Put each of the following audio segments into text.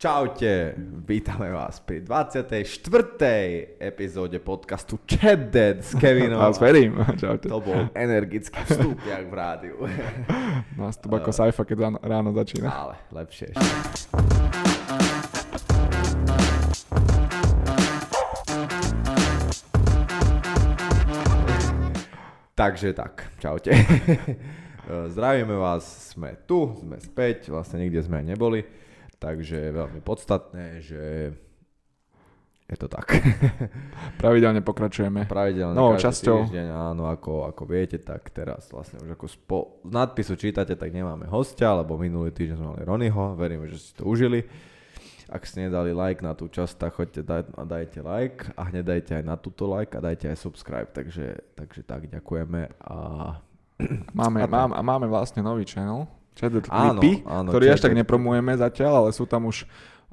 Čaute, vítame vás pri 24. epizóde podcastu Chat Dead s Kevinom. A s Ferim. Čaute. To bol energický vstup, jak v rádiu. Nástup ako sajfa, keď ráno, ráno začína. Ale lepšie ešte. Takže tak, čaute. Zdravíme vás, sme tu, sme späť, vlastne nikde sme aj neboli, takže veľmi podstatné, že je to tak. Pravidelne pokračujeme. Pravidelne Novou časťou. týždeň, áno, ako, ako viete, tak teraz vlastne už ako spo, z nadpisu čítate, tak nemáme hostia, lebo minulý týždeň sme mali Ronyho, veríme, že si to užili. Ak ste nedali like na tú časť, tak choďte daj, a dajte like a hneď dajte aj na túto like a dajte aj subscribe, takže, takže tak ďakujeme a Máme, A tak. mám, a máme vlastne nový channel. Chatted Áno, Clipy, áno, ktorý až tak nepromujeme zatiaľ, ale sú tam už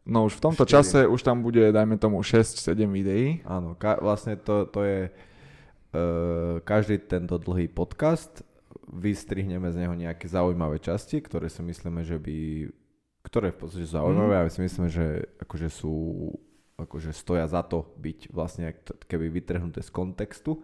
No už v tomto Štyri. čase už tam bude, dajme tomu, 6-7 videí. Áno, ka- vlastne to, to je uh, každý tento dlhý podcast, vystrihneme z neho nejaké zaujímavé časti, ktoré si myslíme, že by, ktoré v podstate sú zaujímavé, Mhm. ale si myslíme, že akože sú, akože stoja za to byť vlastne keby vytrhnuté z kontextu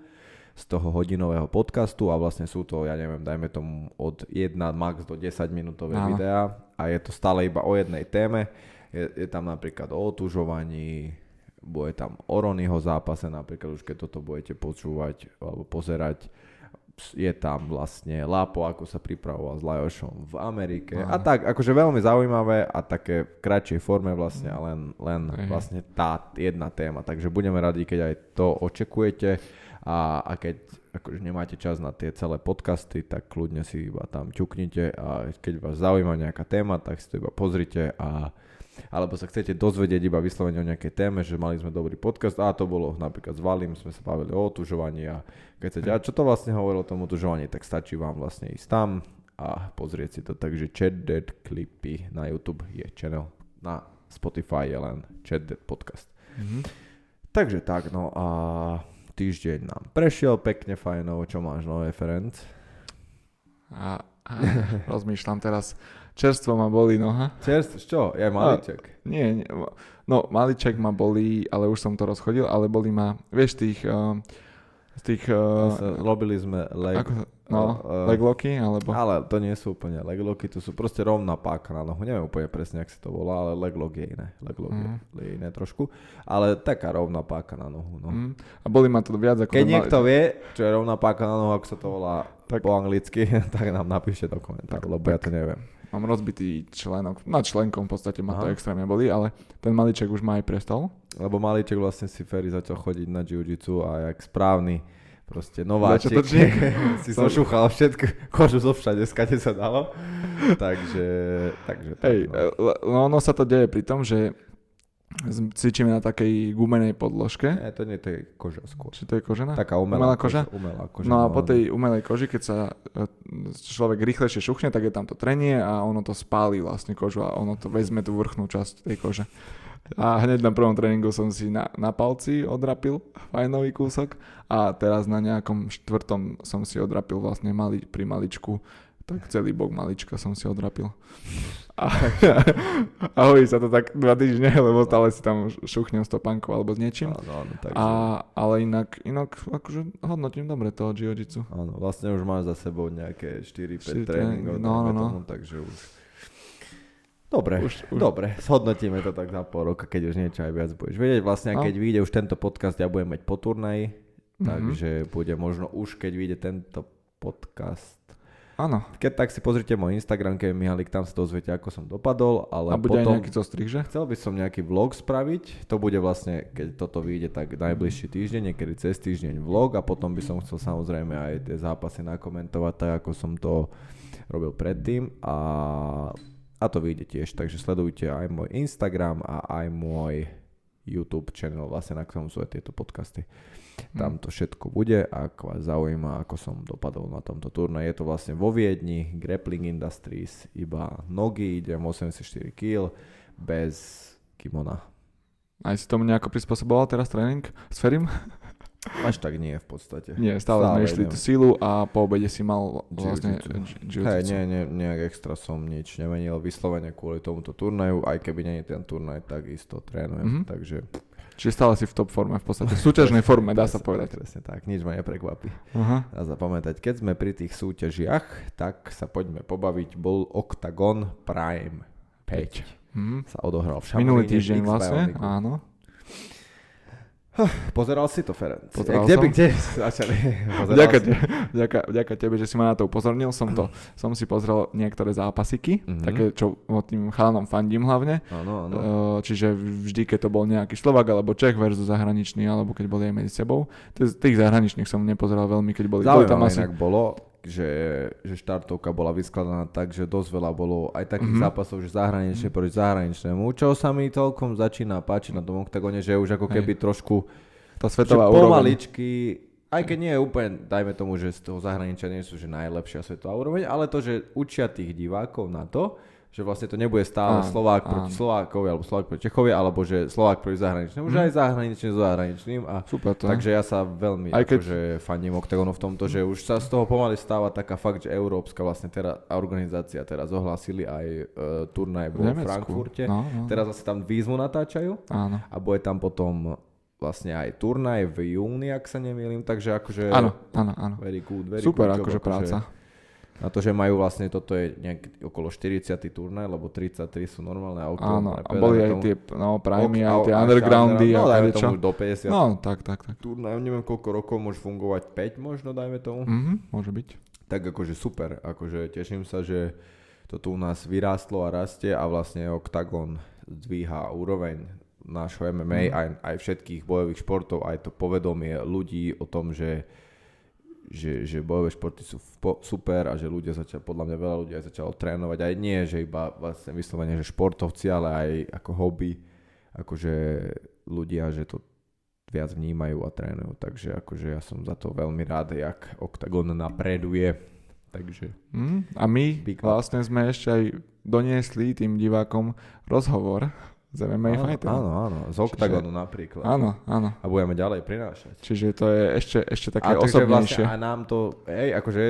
z toho hodinového podcastu a vlastne sú to, ja neviem, dajme tomu od 1 max do 10 minútové Áno. videá a je to stále iba o jednej téme. Je, je tam napríklad o otužovaní, bude tam o Ronyho zápase, napríklad už keď toto budete počúvať alebo pozerať, je tam vlastne Lapo, ako sa pripravoval s Lajošom v Amerike. A Áno. tak, akože veľmi zaujímavé a také v kratšej forme vlastne, a len, len vlastne tá jedna téma. Takže budeme radi, keď aj to očakujete a, a keď akože nemáte čas na tie celé podcasty, tak kľudne si iba tam ťuknite a keď vás zaujíma nejaká téma, tak si to iba pozrite a alebo sa chcete dozvedieť iba vyslovene o nejakej téme, že mali sme dobrý podcast a to bolo napríklad s Valim, sme sa bavili o otužovaní a keď chcete, a čo to vlastne hovorilo o tom otužovaní, tak stačí vám vlastne ísť tam a pozrieť si to. Takže Chat Dead Clipy na YouTube je channel, na Spotify je len Chat Dead Podcast. Mhm. Takže tak, no a týždeň nám prešiel pekne fajnovo, čo máš nové, Ferenc? A, a rozmýšľam teraz, čerstvo ma boli noha. Čerst, čo? Je malíček. Nie, nie, no maliček ma bolí, ale už som to rozchodil, ale boli ma, vieš, tých, uh, z tých, uh, Zase Robili sme leg, ako, no, eh, legloky, alebo... Ale to nie sú úplne legloky, to sú proste rovná páka na nohu. Neviem úplne presne, jak sa to volá, ale leglog je iné. Leglog Mhm. je iné trošku. Ale taká rovná páka na nohu. No. Mm, a boli ma to viac ako... Keď niekto vie, čo je rovná páka na nohu, ako sa to volá Tak- po anglicky, tak nám napíšte do komentáru, lebo ja to neviem. Mám rozbitý členok, na členkom v podstate ma to Aha. extrémne boli, ale ten maliček už ma aj prestal. Lebo malíček vlastne si Ferry začal chodiť na jiu-jitsu a jak správny proste nováčik Začiatočník. si zošúchal všetko, kožu zo všade, skade sa dalo. takže, takže tak, Hej, no. e, no ono sa to deje pri tom, že cvičíme na takej gumenej podložke. Nie, to nie to je koža skôr. Či to je kožená? Taká umelá, Umelá koža? Umelá koža. No a po tej umelej koži, keď sa e, človek rýchlejšie šuchne, tak je tam to trenie a ono to spáli vlastne kožu a ono to vezme tú vrchnú časť tej kože. A hneď na prvom tréningu som si na, na palci odrapil fajnový kúsok a teraz na nejakom štvrtom som si odrapil vlastne mali, pri maličku tak celý bok malička som si odrapil. A, a hojí sa to tak dva týždne, lebo stále si tam šuchnem stopánkou alebo s niečím. Áno, áno, takže, A, ale inak, inak akože hodnotím dobre toho jiu-jitsu. áno, vlastne už máš za sebou nejaké 4-5 Štyri tréningov, no, no, no. tomu, takže už... Dobre, Už- už- dobre, zhodnotíme to tak za pol roka, keď už niečo aj viac budeš vedieť. Vlastne, No. keď vyjde už tento podcast, ja budem mať po turnaji, Mhm. takže bude možno už, keď vyjde tento podcast. Áno. Keď tak si pozrite môj Instagram, keď Mihalik, tam sa dozviete, ako som dopadol, ale A bude potom... aj nejaký zostrih, že? Chcel by som nejaký vlog spraviť, to bude vlastne, keď toto vyjde, tak najbližší týždeň, niekedy cez týždeň vlog a potom by som chcel samozrejme aj tie zápasy nakomentovať tak, ako som to robil predtým a, a to vyjde tiež, takže sledujte aj môj Instagram a aj môj YouTube channel, vlastne na ktorom sú aj tieto podcasty. Tam to všetko bude, ak vás zaujíma, ako som dopadol na tomto turnaji. Je to vlastne vo Viedni, Grappling Industries, iba nogy, idem 84 kg, bez kimona. Aj si tomu nejako prispôsoboval teraz tréning s Ferim? Až tak nie v podstate. Nie, stále, sme išli tú silu a po obede si mal vlastne. Hej, nie, nie, nejak extra som nič nemenil, vyslovene kvôli tomuto turnaju, aj keby nie je ten turnaj, tak isto trénujem, Mhm. takže... Čiže stále si v top forme, v podstate v súťažnej forme, dá sa povedať. Tak, presne tak, nič ma neprekvapí. Aha. A zapamätať, keď sme pri tých súťažiach, tak sa poďme pobaviť, bol Octagon Prime 5. Mhm. Sa odohral v Šamoríne. Minulý týždeň vlastne, áno. Pozeral si to, Ferenc? Pozeral kde, som. by, kde začali? Vďaka, te, vďaka, vďaka tebe, že si ma na to upozornil, som to, som si pozrel niektoré zápasiky, Mhm. také, čo tým chalanom fandím hlavne. Áno, áno. Čiže vždy, keď to bol nejaký Slovak alebo Čech versus zahraničný, alebo keď boli aj medzi sebou. Tých zahraničných som nepozeral veľmi, keď boli, boli tam Zaujímavé asi... bolo, že, že štartovka bola vyskladaná tak, že dosť veľa bolo aj takých Mhm. zápasov, že zahranične proti zahraničnému, čo sa mi celkom začína páčiť na tom oktagone, že už ako Hej. keby trošku Tá svetová úroveň. pomaličky, aj keď nie je úplne, dajme tomu, že z toho zahraničia nie sú že najlepšia svetová úroveň, ale to, že učia tých divákov na to, že vlastne to nebude stále Áno, Slovák áno. proti Slovákovi, alebo Slovák proti Čechovi, alebo že Slovák proti zahraničnému, že Mhm. aj zahraničný s zahraničným a Super to. Takže ja sa veľmi Aj keď- akože fandím Octagonu v tomto, že už sa z toho pomaly stáva taká fakt, že európska vlastne teraz organizácia teraz ohlásili aj uh, turnaj vo v Nemecku. Frankfurte. No, no. Teraz zase tam výzvu natáčajú Áno. a bude tam potom vlastne aj turnaj v júni, ak sa nemýlim, takže akože Áno, áno, áno. very good, very Super good job, akože práca. Na to, že majú vlastne, toto je nejak okolo 40. turnaj, lebo 33 sú normálne a okolo. Áno, a boli aj tie no, primy, aj tie undergroundy no, dajme kadečo. tomu do 50 No, tak, tak, tak. turnaj, neviem koľko rokov môže fungovať, 5 možno dajme tomu. Mhm, môže byť. Tak akože super, akože teším sa, že to tu u nás vyrástlo a rastie a vlastne Octagon zdvíha úroveň nášho MMA, Mhm. aj, aj všetkých bojových športov, aj to povedomie ľudí o tom, že, že, že bojové športy sú po, super a že ľudia začali, podľa mňa veľa ľudí aj začalo trénovať, aj nie, že iba vlastne vyslovene, že športovci, ale aj ako hobby, akože ľudia, že to viac vnímajú a trénujú, takže akože ja som za to veľmi rád, jak Octagon napreduje, takže Mm, a my vlastne sme ešte aj doniesli tým divákom rozhovor z MMA áno, Fighterom. áno, áno, z Octagonu napríklad. áno, áno. A budeme ďalej prinášať. Čiže to je ešte, ešte také a takže osobnejšie. vlastne aj nám to, hej, akože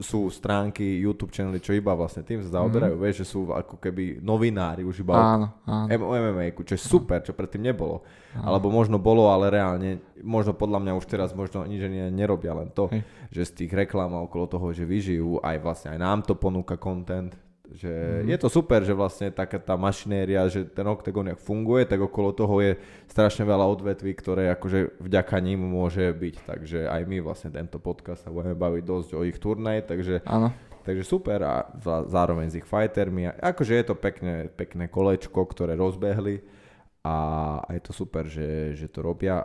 sú stránky, YouTube channely, čo iba vlastne tým sa zaoberajú, vieš, že sú ako keby novinári už iba. Áno, áno. O MMA, čo je super, čo predtým nebolo. Alebo možno bolo, ale reálne, možno podľa mňa už teraz možno nič nerobia, len to, Hej. že z tých reklám a okolo toho, že vyžijú, aj vlastne aj nám to ponúka content, že Mhm. je to super, že vlastne taká tá mašinéria, že ten Octagon jak funguje, tak okolo toho je strašne veľa odvetví, ktoré akože vďaka ním môže byť, takže aj my vlastne tento podcast sa budeme baviť dosť o ich turnaj, takže Áno. Takže super a zá- zároveň s ich fightermi. Akože je to pekné, pekné kolečko, ktoré rozbehli a, a je to super, že, že to robia a,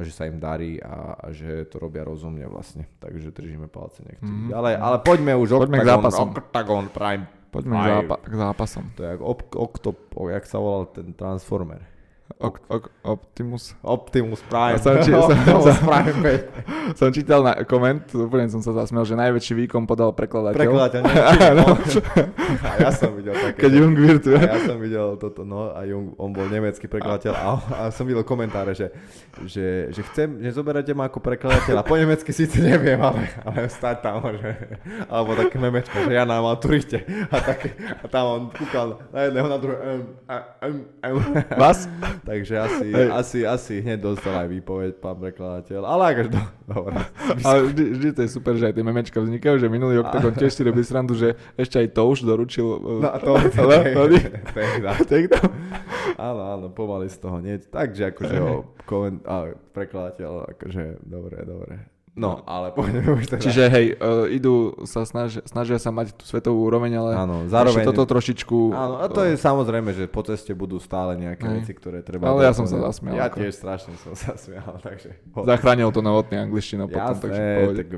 a že sa im darí a, a že to robia rozumne vlastne. Takže držíme palce, nech to Mhm. ide. ale, ale poďme už Poďme k Octagon, zápasom. Octagon Prime. Poďme k, zápa- k zápasom. To je ako op, octop, jak sa volal ten Transformer. Ok, ok, Optimus. Optimus Prime. Som či- som- Optimus som- Prime 5. Som čítal na koment, úplne som sa zasmiel, že najväčší výkon podal prekladateľ. Prekladateľ. Áno. A ja som videl také. Keď Jung virtue. A ja som videl toto, no a Jung, on bol nemecký prekladateľ a, a som videl komentáre, že, že, že chcem, že zoberáte ma ako prekladateľ a po nemecky síce neviem, ale, ale stať tam, že, alebo také memečko, že ja na maturite a, také, a tam on kúkal na jedného, na druhého. Vás? Takže asi, Hej. asi, asi hneď dostal aj výpoveď pán prekladateľ, ale akože do, dobre. Ale vždy, vždy to je super, že aj tie memečka vznikajú, že minulý Octagon tiež si robí srandu, že ešte aj to už doručil. No a to, to, Áno, áno, pomaly z toho nie. Takže akože ho koment, prekladateľ, akože dobre, dobre. No, ale poďme už teda. Čiže hej, uh, idú sa snažia, snažia sa mať tú svetovú úroveň, ale áno, zároveň toto trošičku... Áno, a to je samozrejme, že po ceste budú stále nejaké Hej. veci, ktoré treba... Ale ja som sa zasmial, Ja ako. tiež strašne som sa smial, takže... Zachránil to novotný angličtina potom, takže Jasné, pohode. tak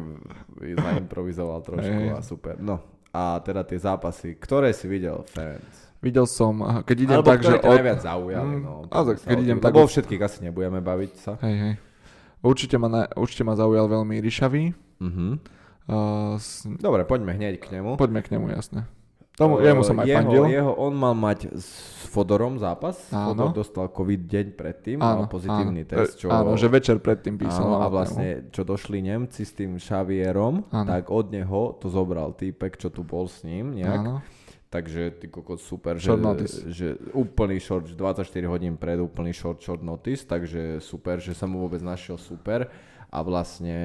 zaimprovizoval trošku Hej. a super. No, a teda tie zápasy, ktoré si videl, Ferenc? Videl som, keď idem Alebo tak, že... od- najviac zaujali, Mm, no. by sa keď idem tak Lebo o všetkých asi nebudeme baviť sa. Hej, hej. Určite ma, na, určite ma zaujal veľmi Ríšavý. Mhm. Uh, s, Dobre, poďme hneď k nemu. poďme k nemu, jasne. Tomu, Eh, jemu som aj jeho, fandil. jeho, on mal mať s Fodorom zápas. Áno. Fodor dostal COVID deň predtým, Áno, mal pozitívny áno. test, čo... E, Áno, že večer predtým písal. Áno, a vlastne, čo došli Nemci s tým Xavierom, Áno. tak od neho to zobral týpek, čo tu bol s ním nejak. Áno. Takže ty kokot super, že, že úplný short, 24 hodín pred úplný short, short notice, takže super, že sa mu vôbec našiel super a vlastne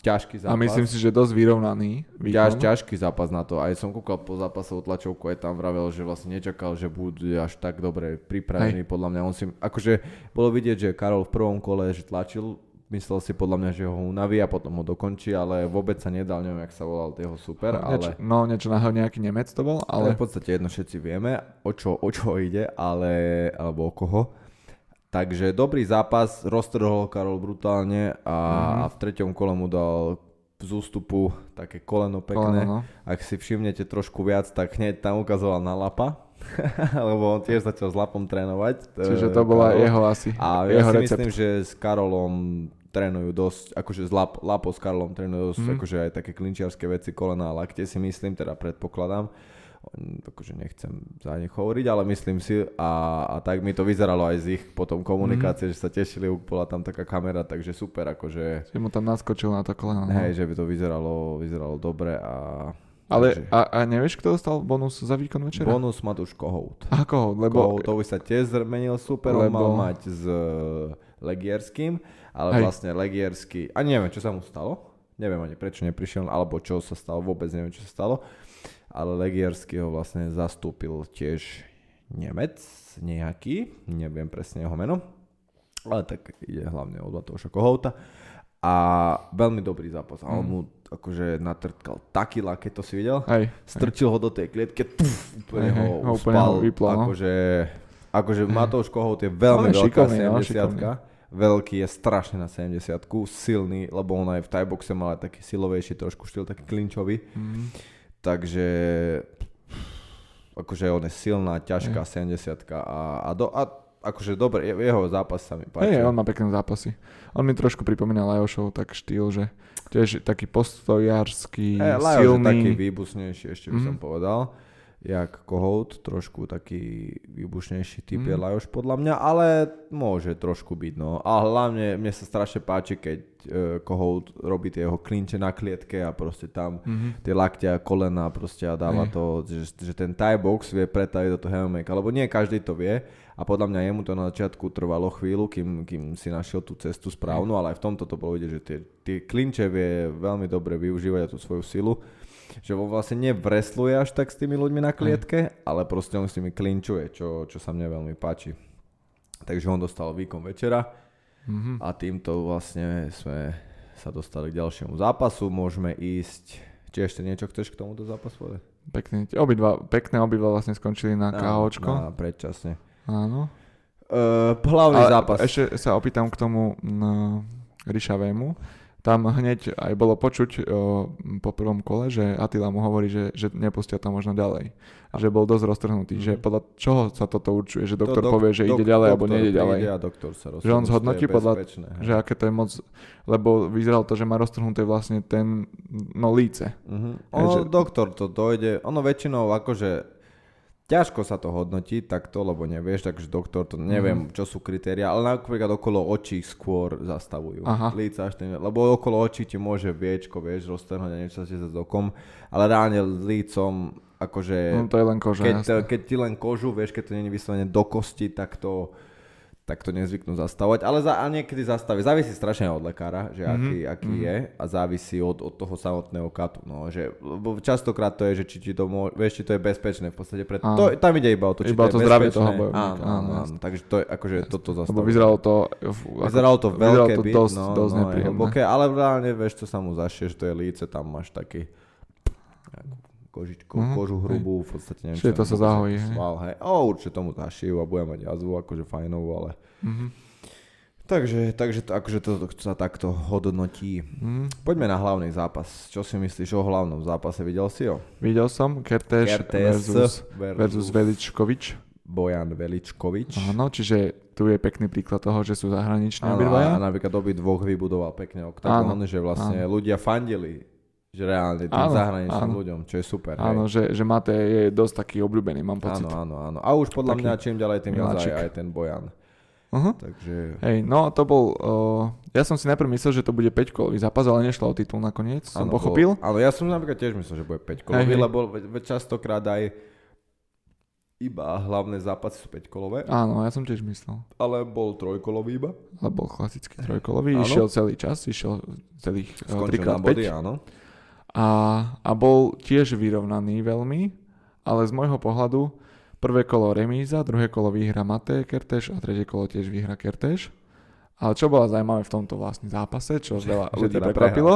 ťažký zápas. A myslím si, že dosť vyrovnaný Ťaž, ťažký zápas na to. Aj som kúkal po zápasovú tlačovku, aj tam vravel, že vlastne nečakal, že bude až tak dobre pripravený. Podľa mňa on si, akože bolo vidieť, že Karol v prvom kole, že tlačil, myslel si podľa mňa, že ho unaví a potom ho dokončí, ale vôbec sa nedal, neviem, jak sa volal jeho super, No, niečo, ale... no niečo na nejaký Nemec to bol, Ale ale v podstate jedno všetci vieme, o čo, o čo ide, ale, alebo o koho. Takže dobrý zápas, roztrhol Karol brutálne a, a v treťom kole mu dal z ústupu také koleno pekné. koleno, no. Ak si všimnete trošku viac, tak hneď tam ukazoval na lapa, lebo on tiež začal s lapom trénovať. Čiže to bola Karol. jeho asi, A ja jeho si recept. myslím, že s Karolom trénujú dosť, akože s lap, Lapo s Karolom trénujú dosť, mm. akože aj také klinčiarské veci, kolena a lakte si myslím, teda predpokladám. Akože nechcem za nich hovoriť, ale myslím si a, a tak mi to vyzeralo aj z ich potom komunikácie, Mhm. že sa tešili, bola tam taká kamera, takže super, akože Že mu tam naskočil na to koleno. no. hej, že by to vyzeralo, vyzeralo dobre a Ale takže- a, a nevieš, kto dostal bonus za výkon večera? bonus Matúš Kohout. Ako? Lebo... Kohoutovi sa tiež zmenil super, on mal Lebo- mať s e, Legierským, ale Hej. vlastne Legiersky, a neviem, čo sa mu stalo, neviem ani prečo neprišiel, alebo čo sa stalo, vôbec neviem, čo sa stalo, ale Legiersky ho vlastne zastúpil tiež Nemec nejaký, neviem presne jeho meno, ale tak ide hlavne o Matouša Kohouta a veľmi dobrý zápas a on Mm. mu akože natrtkal taký lak, keď to si videl, Hej, strčil ho do tej klietke, tuf, úplne Hej, hej, ho úplne uspal, ho vyplo, no. akože, akože Matouš Kohout je veľmi Ale veľká šikovný, no, 70 veľký je strašne na 70 silný, lebo on aj v Thaiboxe mal aj taký silovejší trošku štýl, taký klinčový, Mhm. takže akože on je silná, ťažká 70 a, a, do, a akože dobre, je- jeho zápas sa mi páči. Hej, on má pekné zápasy. On mi trošku pripomína Lajošov tak štýl, že tiež taký postojársky, Hey, Lajos je taký silný. výbušnejší, ešte by som Mhm. povedal. Jak Kohout, trošku taký výbušnejší typ je Mhm. Lajoš podľa mňa, ale môže trošku byť, no. A hlavne mne sa strašne páči, keď uh, Kohout robí tie jeho klinče na klietke a proste tam Mhm. tie lakte a kolena proste a dáva Hej. to, že, že ten Thai box vie pretaviť do toho MMA, lebo nie každý to vie a podľa mňa jemu to na začiatku trvalo chvíľu, kým, kým si našiel tú cestu správnu, ale aj v tomto to bolo vidieť, že tie, tie klinče vie veľmi dobre využívať a tú svoju silu že on vlastne nevresluje až tak s tými ľuďmi na klietke, ale proste on s nimi klinčuje, čo, čo sa mne veľmi páči. Takže on dostal výkon večera Mhm. a týmto vlastne sme sa dostali k ďalšiemu zápasu. Môžeme ísť... Či ešte niečo chceš k tomuto zápasu? Pekný, obidva, pekné obidva vlastne skončili na KOčko. Na predčasne. Áno. Uh, hlavný Ale zápas. ešte sa opýtam k tomu no, Ryšavému. Tam hneď aj bolo počuť o, po prvom kole, že Attila mu hovorí, že, že nepustia to možno ďalej. A že bol dosť roztrhnutý. Že podľa čoho sa toto určuje? Že doktor To dok- povie, že dok- ide ďalej alebo nejde ďalej. A doktor sa Že on zhodnotí podľa- hej. Že aké to je moc... Lebo vyzeralo to, že má roztrhnuté vlastne ten... No líce. Hej, Ono, že- doktor to dojde, ono väčšinou akože ťažko sa to hodnotí takto, lebo nevieš, takže doktor to neviem, Mhm. čo sú kritéria, ale napríklad okolo očí skôr zastavujú. Aha. Líca až ten, lebo okolo očí ti môže viečko, vieš, roztrhnúť a niečo sa ti za dokom, ale reálne lícom, akože No to je len koža, keď, jasné. keď ti len kožu, vieš, keď to nie je vyslovene do kosti, tak to tak to nezvyknú zastavovať, ale za, a niekedy zastaví. Závisí strašne od lekára, že Mhm, aký, aký je a závisí od, od toho samotného katu. No, že, lebo častokrát to je, že či ti to, môže, vieš, či to je bezpečné v podstate. Pre, to, tam ide iba o to, či Iba to, je zdravie toho bojovníka, Áno, áno, áno. Takže to je, akože toto Lebo zastaví. vyzeralo to... Vyzeralo to vyzeralo veľké to byt, dosť, no, dosť no, je nepríjemné. hlboké, ale reálne vieš, čo sa mu zašie, že to je líce, tam máš taký kožičku, Mhm, kožu hej. hrubú, v podstate neviem, Čiže čo to sa zahojí. Sval, hej. O, určite tomu zašijú a bude mať jazvu, akože fajnovú, ale... Mhm. Takže, takže to, akože to, to sa takto hodnotí. Mhm. Poďme na hlavný zápas. Čo si myslíš o hlavnom zápase? Videl si ho? Videl som Kertéš Kertész versus, versus Veličkovič. Bojan Veličkovič. Áno, čiže tu je pekný príklad toho, že sú zahraniční Áno, a obidvaja. napríklad obi dvoch vybudoval pekne oktagón, že vlastne ľudia fandili Že reálne tým Áno, zahraničným áno. ľuďom, čo je super. Áno, hej. že, že Mate je dosť taký obľúbený, mám pocit. áno, áno, áno. A už podľa Taký mňa čím ďalej, tým viac aj, aj ten Bojan. Uh-huh. Takže Hej, no to bol, uh, ja som si najprv myslel, že to bude 5 kolový zápas, ale nešlo o titul nakoniec, som áno, pochopil. Bol, áno, ja som napríklad tiež myslel, že bude 5 kolový, Hej, hej. lebo ve- ve- častokrát aj iba hlavné zápasy sú 5 kolové, Áno, ja som tiež myslel. ale bol trojkolový iba. Ale bol klasický trojkolový, Áno. išiel celý čas, išiel celých uh, na 3x5. body, áno. A, a bol tiež vyrovnaný veľmi, ale z môjho pohľadu prvé kolo remíza, druhé kolo výhra Mate Kertéš a tretie kolo tiež výhra Kertéš. Ale čo bolo zaujímavé v tomto vlastne zápase, čo veľa Že ľudí teda prekvapilo,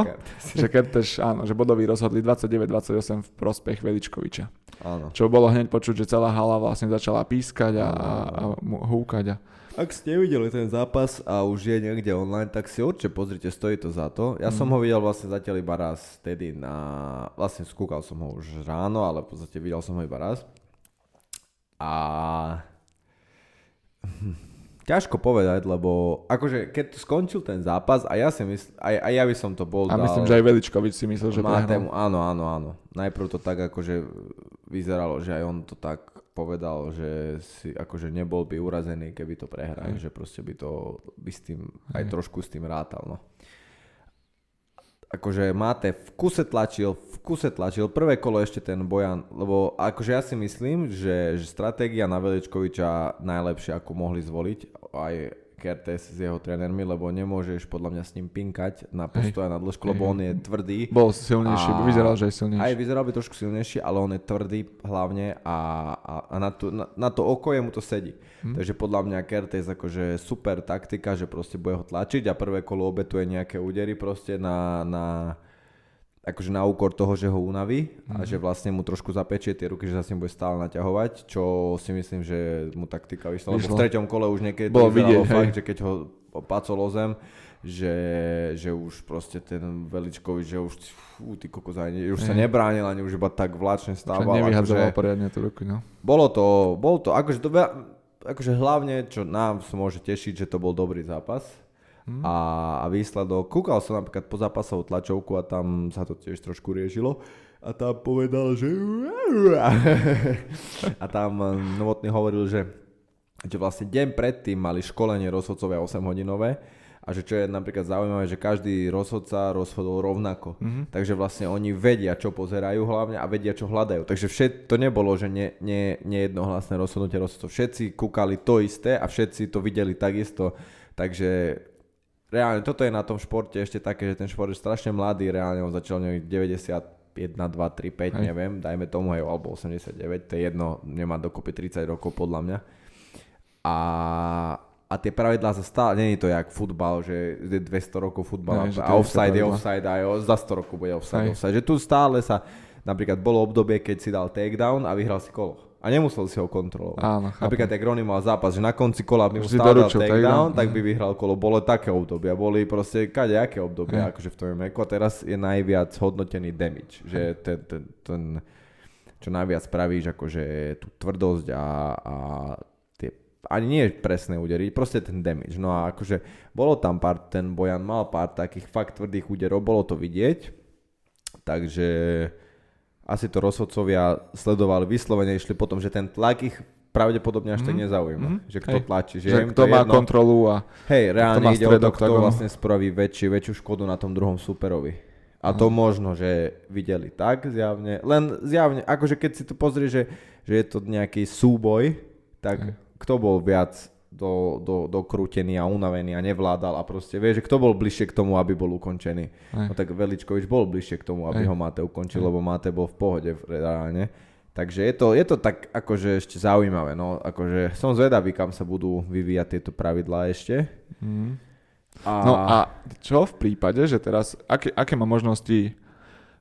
že Kertéš, áno, že bodoví rozhodli 29-28 v prospech Veličkoviča. Áno. Čo bolo hneď počuť, že celá hala vlastne začala pískať a, a, a mu- húkať. A, Ak ste videli ten zápas a už je niekde online, tak si určite pozrite, stojí to za to. Ja Mhm. som ho videl vlastne zatiaľ iba raz, tedy na... Vlastne skúkal som ho už ráno, ale v podstate videl som ho iba raz. A... Ťažko povedať, lebo akože keď skončil ten zápas a ja si myslím, aj, aj ja by som to bol a dal... myslím, že aj Veličkovič si myslel, že prehral. Mátému, áno, áno, áno. Najprv to tak akože vyzeralo, že aj on to tak povedal, že si akože nebol by urazený, keby to prehral, že proste by to by s tým aj Hej. trošku s tým rátal, no. Akože máte v kuse tlačil, v kuse tlačil, prvé kolo ešte ten Bojan, lebo akože ja si myslím, že, že stratégia na Veličkoviča najlepšia, ako mohli zvoliť, aj Kertes s jeho trénermi, lebo nemôžeš podľa mňa s ním pinkať na postoj a na dĺžku, lebo on je tvrdý. Bol silnejší, A- vyzeral, že je silnejší. Aj vyzeral by trošku silnejší, ale on je tvrdý hlavne a, a, a na, to, na, na to oko jemu to sedí. Hm. Takže podľa mňa Kertes akože super taktika, že proste bude ho tlačiť a prvé kolo obetuje nejaké údery proste na, na akože na úkor toho, že ho unaví a Mhm. že vlastne mu trošku zapečie tie ruky, že sa s ním bude stále naťahovať, čo si myslím, že mu taktika vyšla. Lebo v treťom kole už niekedy Bolo vidieť, fakt, že keď ho pacol o zem, že, že už proste ten Veličkovič, že už fú, ty kokos, už sa nebránil, ani už iba tak vláčne stával. nevyhadzoval Akože, poriadne tú ruku, no. bolo to, bolo to, akože to akože hlavne, čo nám môže tešiť, že to bol dobrý zápas. Hm. A, a výsledok, kúkal som napríklad po zápasovú tlačovku a tam sa to tiež trošku riešilo. A tam povedal, že... a tam eh, Novotný hovoril, že, že vlastne deň predtým mali školenie rozhodcovia 8 hodinové a že čo je napríklad zaujímavé, že každý rozhodca rozhodol rovnako. Mhm. Takže vlastne oni vedia, čo pozerajú hlavne a vedia, čo hľadajú. Takže všet, to nebolo, že nie, nie, nejednohlasné rozhodnutie rozhodcov. Všetci kúkali to isté a všetci to videli takisto. Takže reálne toto je na tom športe ešte také, že ten šport je strašne mladý, reálne on začal nejak 91, 2, 3, 5, Hej. neviem, dajme tomu aj alebo 89, to je jedno, nemá dokopy 30 rokov podľa mňa. A, a tie pravidlá sa stále, není to jak futbal, že je 200 rokov futbal Hej, a offside je offside a jo, za 100 rokov bude offside, Hej. offside. Že tu stále sa, napríklad bolo obdobie, keď si dal takedown a vyhral si kolo. A nemusel si ho kontrolovať. Áno, chápem. Napríklad, jak Ronny mal zápas, že na konci kola by mu doručil takedown, tak by vyhral kolo. Bolo také obdobia, boli proste kadejaké obdobia, Hej. akože v tom veku. A teraz je najviac hodnotený damage, že ten, ten, ten, čo najviac spravíš, akože tú tvrdosť a, a tie, ani nie presné údery, proste ten damage. No a akože bolo tam pár, ten Bojan mal pár takých fakt tvrdých úderov, bolo to vidieť, takže asi to rozhodcovia sledovali vyslovene, išli potom, že ten tlak ich pravdepodobne až tak Mhm, nezaujíma. mhm, Že kto hej. tlačí, že, Že kto to má jedno. kontrolu a Hej, reálne má ide o to, kto vlastne spraví väčší, väčšiu škodu na tom druhom superovi. A to možno, že videli tak zjavne. Len zjavne, akože keď si to pozrieš, že, že je to nejaký súboj, tak Hej. kto bol viac do, do, dokrútený a unavený a nevládal a proste vieš, že kto bol bližšie k tomu, aby bol ukončený. Hej. No tak Veličkovič bol bližšie k tomu, aby Hej. ho Máte ukončil, Hej. lebo Máte bol v pohode v- reálne. Takže je to, je to tak akože ešte zaujímavé, no akože som zvedavý, kam sa budú vyvíjať tieto pravidlá ešte. Mhm. A, No a čo v prípade, že teraz, aké, aké má možnosti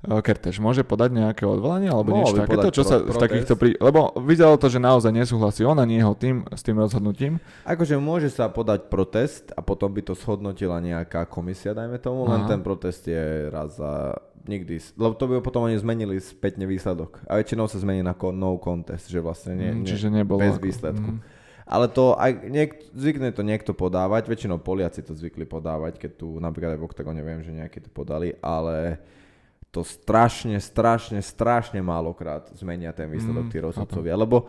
uh, Kertéš? Môže podať nejaké odvolanie alebo Mohol niečo takéto? Čo sa pro- v takýchto prí... Lebo vyzeralo to, že naozaj nesúhlasí on ani jeho tým s tým rozhodnutím. Akože môže sa podať protest a potom by to shodnotila nejaká komisia, dajme tomu, len Aha. ten protest je raz za nikdy, lebo to by potom oni zmenili spätne výsledok. A väčšinou sa zmení na no contest, že vlastne nie, Mm, Čiže nebolo. bez ako- výsledku. Mm. Ale to aj niek- zvykne to niekto podávať, väčšinou Poliaci to zvykli podávať, keď tu napríklad aj v Octagone viem, že nejakí to podali, ale to strašne, strašne, strašne málokrát zmenia ten výsledok Mm, tí rozhodcovia, lebo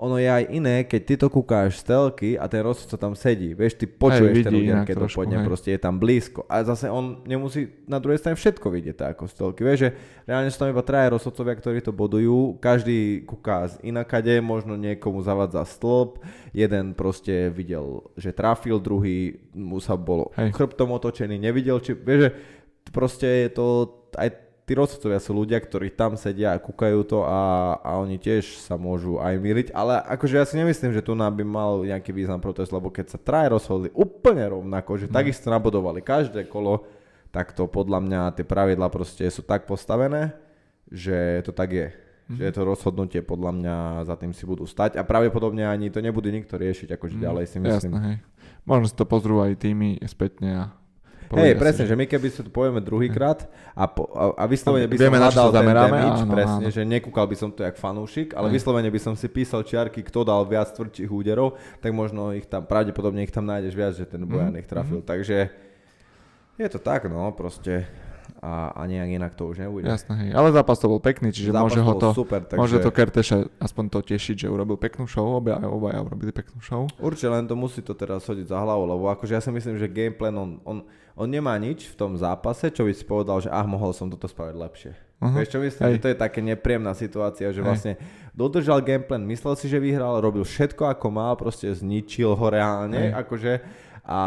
ono je aj iné, keď ty to kúkáš z telky a ten rozhodca tam sedí. Vieš, ty počuješ ten vidí úder, keď to poďme, hej. proste je tam blízko. A zase on nemusí na druhej strane všetko vidieť tak ako z telky. Vieš, že reálne sú tam iba traja rozhodcovia, ktorí to bodujú. Každý kúká z inakade, možno niekomu zavadza stĺp. Jeden proste videl, že trafil, druhý mu sa bolo Hej. chrbtom otočený, nevidel, či, vieš, že proste je to aj tí rozhodcovia sú ľudia, ktorí tam sedia a kúkajú to a, a oni tiež sa môžu aj myliť, ale akože ja si nemyslím, že tu na by mal nejaký význam protest, lebo keď sa traje rozhodli úplne rovnako, že No. takisto nabodovali každé kolo, tak to podľa mňa tie pravidla proste sú tak postavené, že to tak je. Mhm. Že je to rozhodnutie podľa mňa za tým si budú stať a pravdepodobne ani to nebude nikto riešiť, akože ďalej si myslím. Jasné, hej. Možno si to pozrú aj týmy spätne a Hej, povedia si, presne, že my keby si to povieme druhýkrát a, po, a, a vyslovene by Vieme, som čo hľadal sa ten damage, áno, presne, áno. že nekúkal by som to jak fanúšik, ale Hej. vyslovene by som si písal čiarky, kto dal viac tvrdších úderov, tak možno ich tam, pravdepodobne ich tam nájdeš viac, že ten Bojan Mhm, ich trafil. Takže je to tak, no, proste a, a nejak inak to už nebude. Jasné, hej. Ale zápas to bol pekný, čiže Zápas môže ho to, super, takže môže to Kerteša aspoň to tešiť, že urobil peknú show, obaja, obaja urobili peknú show. Určite len to musí to teraz hodiť za hlavu, lebo akože ja si myslím, že gameplan, on, on, on nemá nič v tom zápase, čo by si povedal, že ah, mohol som toto spraviť lepšie. Uh-huh. Vieš čo myslím, Hej. že to je také nepríjemná situácia, že Hej. vlastne dodržal gameplan, myslel si, že vyhral, robil všetko ako mal, proste zničil ho reálne, Hej. akože a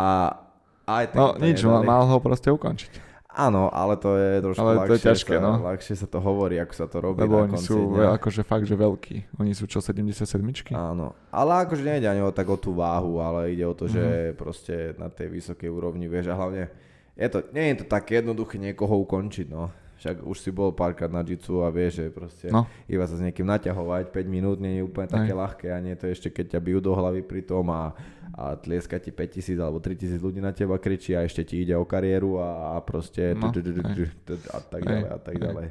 aj tak No nič, nedali. mal ho proste ukončiť. Áno, ale to je trošku Ale to je ľahšie, ťažké, sa, no. ľahšie sa to hovorí, ako sa to robí Lebo na oni konci sú dňa. akože fakt, že veľkí. Oni sú čo, 77 Áno, ale akože nejde ani o tak o tú váhu, ale ide o to, Mhm. že proste na tej vysokej úrovni vieš a hlavne je to, nie je to také jednoduché niekoho ukončiť, no. Však už si bol párkrát na jitsu a vieš, že proste No. iba sa s niekým naťahovať 5 minút nie je úplne také Hej. ľahké a nie to ešte keď ťa bijú do hlavy pri tom a, a tlieska ti 5000 alebo 3000 ľudí na teba kričí a ešte ti ide o kariéru a, a proste No, a tak ďalej a tak ďalej.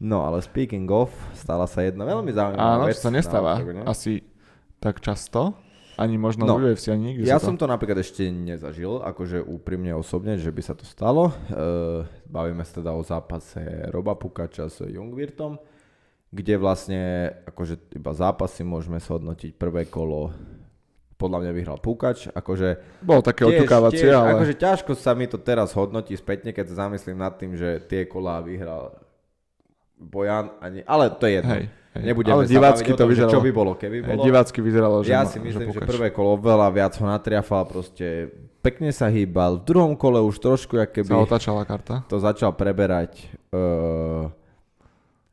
No ale speaking of, stala sa jedna veľmi zaujímavá Áno, vec. čo sa na nestáva asi tak často. Ani možno No, v UFC, ani nikde Ja to... som to napríklad ešte nezažil, akože úprimne osobne, že by sa to stalo. Uh, bavíme sa teda o zápase Roba Pukača s Jungvirtom, kde vlastne akože iba zápasy môžeme sa hodnotiť prvé kolo podľa mňa vyhral Pukač, akože Bolo také tiež, ale... akože ťažko sa mi to teraz hodnotí spätne, keď sa zamyslím nad tým, že tie kolá vyhral Bojan, ani, ale to je jedno. Hej. Nebudeme ale divácky to tom, že vyzeralo. čo by bolo, keby bolo. divácky vyzeralo, že Ja si myslím, že, Pukač. prvé kolo veľa viac ho natriafal, proste pekne sa hýbal. V druhom kole už trošku, jak keby Sa karta. to začal preberať uh,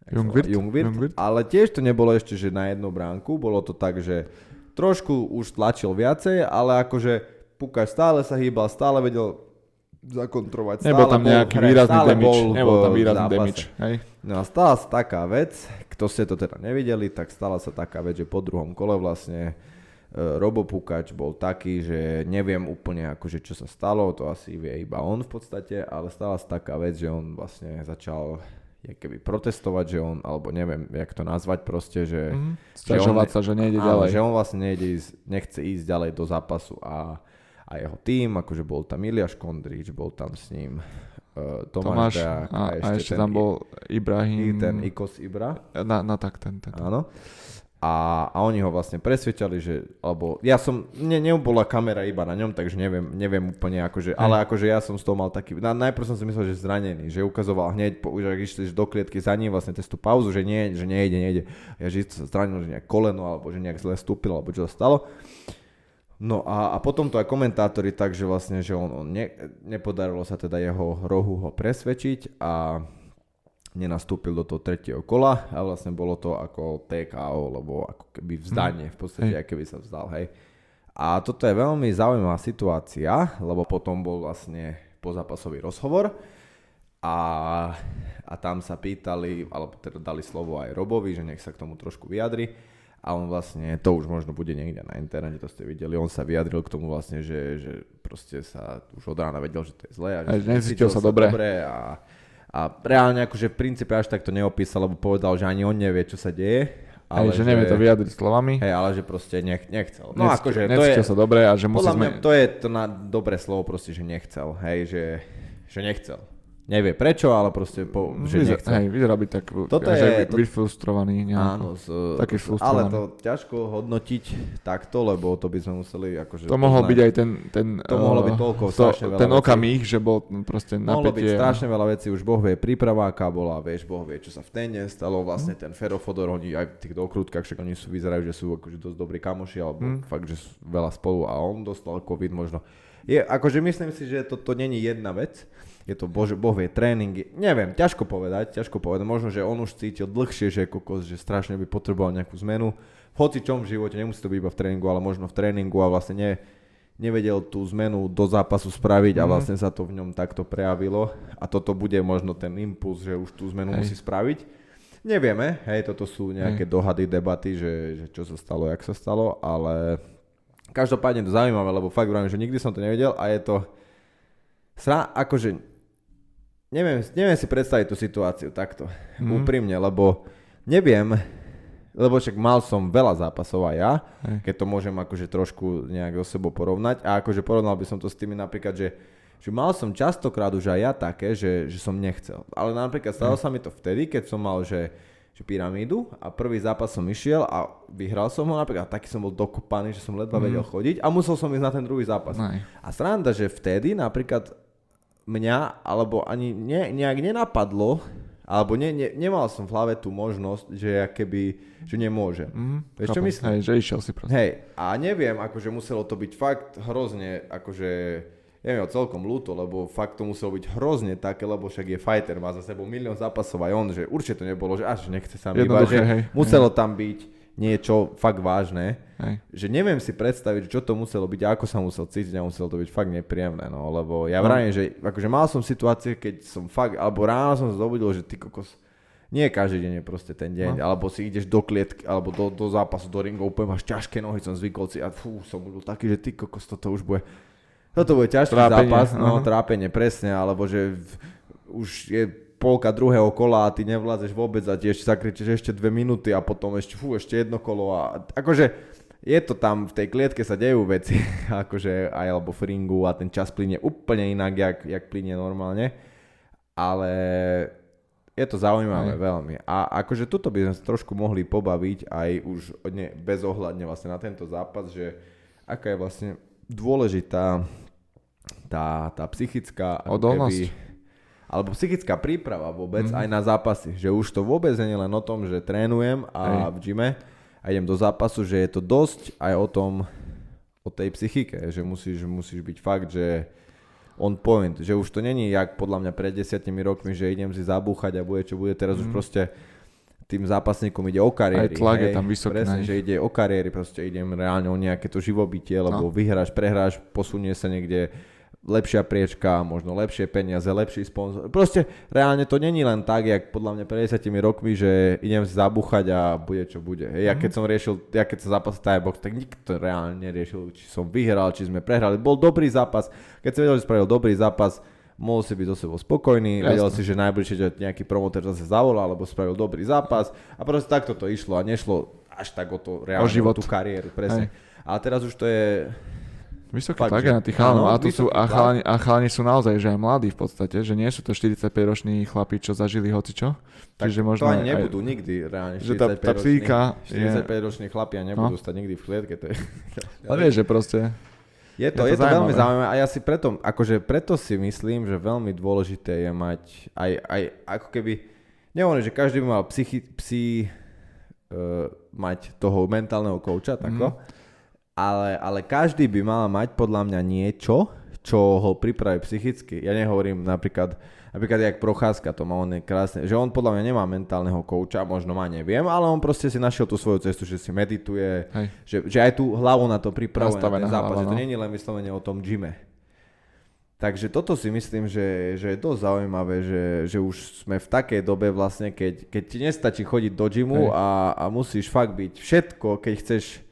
Jungwirth? Jungwirth, Jungwirth? ale tiež to nebolo ešte, že na jednu bránku, bolo to tak, že trošku už tlačil viacej, ale akože Pukač stále sa hýbal, stále vedel zakontrovať. Nebol stále tam bol nejaký výrazný v- Nebol tam výrazný. Hej. No a stala sa taká vec, kto ste to teda nevideli, tak stala sa taká vec, že po druhom kole vlastne e, Robo Pukač bol taký, že neviem úplne akože čo sa stalo, to asi vie iba on v podstate, ale stala sa taká vec, že on vlastne začal keby protestovať, že on, alebo neviem, jak to nazvať proste, že, Mhm. že on- sa, že nejde áno, ďalej. že on vlastne nejde ísť, nechce ísť ďalej do zápasu a, a jeho tým, akože bol tam Iliáš Kondrič, bol tam s ním uh, Tomáš, Tomáš Deák a, a ešte ten tam I- bol i Ibrahim. ten Ikos Ibra. Na, na tak, ten, ten. Áno. A, a oni ho vlastne presvedčali, že, alebo ja som, ne, nebola kamera iba na ňom, takže neviem, neviem úplne akože, ale akože ja som z toho mal taký, na, najprv som si myslel, že zranený, že ukazoval hneď, po, už ak išli do klietky za ním, vlastne tú pauzu, že nie, že nejde, nejde. Ja že sa zranil, že nejak koleno, alebo že nejak zle stúpil, alebo čo sa stalo. No a, a potom to aj komentátori tak, že vlastne, že on, on ne, nepodarilo sa teda jeho rohu ho presvedčiť a nenastúpil do toho tretieho kola a vlastne bolo to ako TKO, lebo ako keby vzdanie, v podstate, Hej. keby sa vzdal, hej. A toto je veľmi zaujímavá situácia, lebo potom bol vlastne pozápasový rozhovor a, a tam sa pýtali, alebo teda dali slovo aj Robovi, že nech sa k tomu trošku vyjadri. A on vlastne, to už možno bude niekde na internete, to ste videli, on sa vyjadril k tomu vlastne, že, že proste sa už od rána vedel, že to je zlé a že necítil sa dobre. a, a reálne akože v princípe až tak to neopísal, lebo povedal, že ani on nevie, čo sa deje. Ale že nevie to vyjadriť slovami. Hej, ale že proste nech, nechcel. No Necítil- akože to je, sa dobre a že musí podľa mňa sme... to je to na dobré slovo proste, že nechcel, hej, že, že nechcel. Nevie prečo, ale proste po, že Vyzer- nechce. Hej, vyzerá byť tak, Toto že je- to- byť frustrovaný nejako. Áno, z, Taký ale frustrovaný. to ťažko hodnotiť takto, lebo to by sme museli akože... To mohol poznať. byť aj ten, ten, To mohlo eh, byť toľko, to, strašne veľa ten okamih, že bol proste Mohlo byť napätie. strašne veľa vecí, už Boh vie, príprava aká bola, vieš, Boh vie, čo sa v tene stalo, vlastne Mhm. ten Fero Fodor, oni aj v tých dokrutkách, však oni sú, vyzerajú, že sú akože dosť dobrí kamoši, alebo Mhm. fakt, že sú veľa spolu a on dostal COVID možno. Je, akože myslím si, že toto není jedna vec, je to bože, boh vie, tréningy, neviem, ťažko povedať, ťažko povedať, možno, že on už cítil dlhšie, že kokos, že strašne by potreboval nejakú zmenu, v hoci čom v živote, nemusí to byť iba v tréningu, ale možno v tréningu a vlastne ne, nevedel tú zmenu do zápasu spraviť a Mhm. vlastne sa to v ňom takto prejavilo a toto bude možno ten impuls, že už tú zmenu Hej. musí spraviť. Nevieme, hej, toto sú nejaké Hej. dohady, debaty, že, že čo sa stalo, jak sa stalo, ale každopádne to zaujímavé, lebo fakt vravím, že nikdy som to nevedel a je to sra, akože neviem, neviem si predstaviť tú situáciu takto, mm. úprimne, lebo neviem, lebo však mal som veľa zápasov aj ja, Hej. keď to môžem akože trošku nejak so sebou porovnať a akože porovnal by som to s tými napríklad, že, že mal som častokrát už aj ja také, že, že som nechcel. Ale napríklad stalo sa mi to vtedy, keď som mal, že, že pyramídu a prvý zápas som išiel a vyhral som ho napríklad a taký som bol dokopaný, že som ledva vedel chodiť a musel som ísť na ten druhý zápas. Nej. A sranda, že vtedy napríklad mňa, alebo ani ne, nejak nenapadlo, alebo ne, ne, nemal som v hlave tú možnosť, že ja keby, že nemôžem. Mhm, Vieš, čo myslím? Hej, že išiel si proste. Hej, a neviem, akože muselo to byť fakt hrozne, akože, ho celkom ľúto, lebo fakt to muselo byť hrozne také, lebo však je fighter, má za sebou milión zápasov aj on, že určite to nebolo, že až nechce sa iba, že hej, muselo tam byť niečo fakt vážne, Hej. že neviem si predstaviť, čo to muselo byť a ako sa musel cítiť a muselo to byť fakt nepríjemné, no, lebo ja No. vravím, že akože mal som situácie, keď som fakt, alebo ráno som zobudil, že ty kokos, nie každý deň je proste ten deň, No. alebo si ideš do klietky, alebo do, do zápasu, do ringu, úplne máš ťažké nohy, som zvykol si a fú, som bol taký, že ty kokos, toto už bude, toto bude ťažký Trápenie, zápas, no, aha. trápenie, presne, alebo že v, už je polka druhého kola a ty nevládzeš vôbec a ti ešte zakričeš ešte dve minúty a potom ešte, fú, ešte jedno kolo a akože je to tam, v tej klietke sa dejú veci, akože aj alebo v ringu a ten čas plynie úplne inak, jak, jak plynie normálne, ale je to zaujímavé Aj. veľmi. A akože tuto by sme sa trošku mohli pobaviť aj už ne, bezohľadne vlastne na tento zápas, že aká je vlastne dôležitá tá, tá psychická Odolnosť. Keby, alebo psychická príprava vôbec Mhm. mm. aj na zápasy. Že už to vôbec nie je len o tom, že trénujem a Hej. v gyme a idem do zápasu, že je to dosť aj o tom, o tej psychike, že musíš, musíš byť fakt, že on point, že už to není jak podľa mňa pred desiatimi rokmi, že idem si zabúchať a bude čo bude, teraz mm. už Mhm. proste tým zápasníkom ide o kariéry. Aj tlak je hej. tam vysoký Presne, že ide o kariéry, proste idem reálne o nejaké to živobytie, lebo no. vyhráš, prehráš, posunie sa niekde lepšia priečka, možno lepšie peniaze, lepší sponzor. Proste reálne to není len tak, jak podľa mňa pred 10 rokmi, že idem si zabúchať a bude čo bude. Hej, ja keď som riešil, ja keď sa zápas Thai box, tak nikto reálne neriešil, či som vyhral, či sme prehrali. Bol dobrý zápas. Keď si vedel, že spravil dobrý zápas, mohol si byť so sebou spokojný, Jasné. vedel si, že najbližšie ťa nejaký promotér zase zavolá, alebo spravil dobrý zápas a proste takto to išlo a nešlo až tak o to reálne, o, život. tú kariéru, presne. A teraz už to je, Vysoký Fakt, tlak že- na tých chalanov. A, tu sú, a, chalani, a chalani sú naozaj že aj mladí v podstate, že nie sú to 45-roční chlapí, čo zažili hocičo. tak Čiže to možno ani aj- nebudú nikdy reálne. Že tá- tá 45 psychika roční, je- 45 roční chlapia nebudú No. stať nikdy v klietke. To je, Ale vieš, že proste... je to, Je je to to, veľmi zaujímavé. a ja si preto, akože preto si myslím, že veľmi dôležité je mať aj, aj ako keby, nehovorím, že každý by mal psychi, psi, uh, mať toho mentálneho kouča, tako, Mhm. Ale, ale každý by mal mať podľa mňa niečo, čo ho pripraví psychicky. Ja nehovorím napríklad, napríklad jak Procházka, to má on je krásne, že on podľa mňa nemá mentálneho kouča, možno má, neviem, ale on proste si našiel tú svoju cestu, že si medituje, Hej. že, že aj tú hlavu na to pripravuje na ten Nastavená zápas, že to no. nie je len vyslovene o tom gyme. Takže toto si myslím, že, že je dosť zaujímavé, že, že už sme v takej dobe vlastne, keď, keď ti nestačí chodiť do gymu Hej. a, a musíš fakt byť všetko, keď chceš,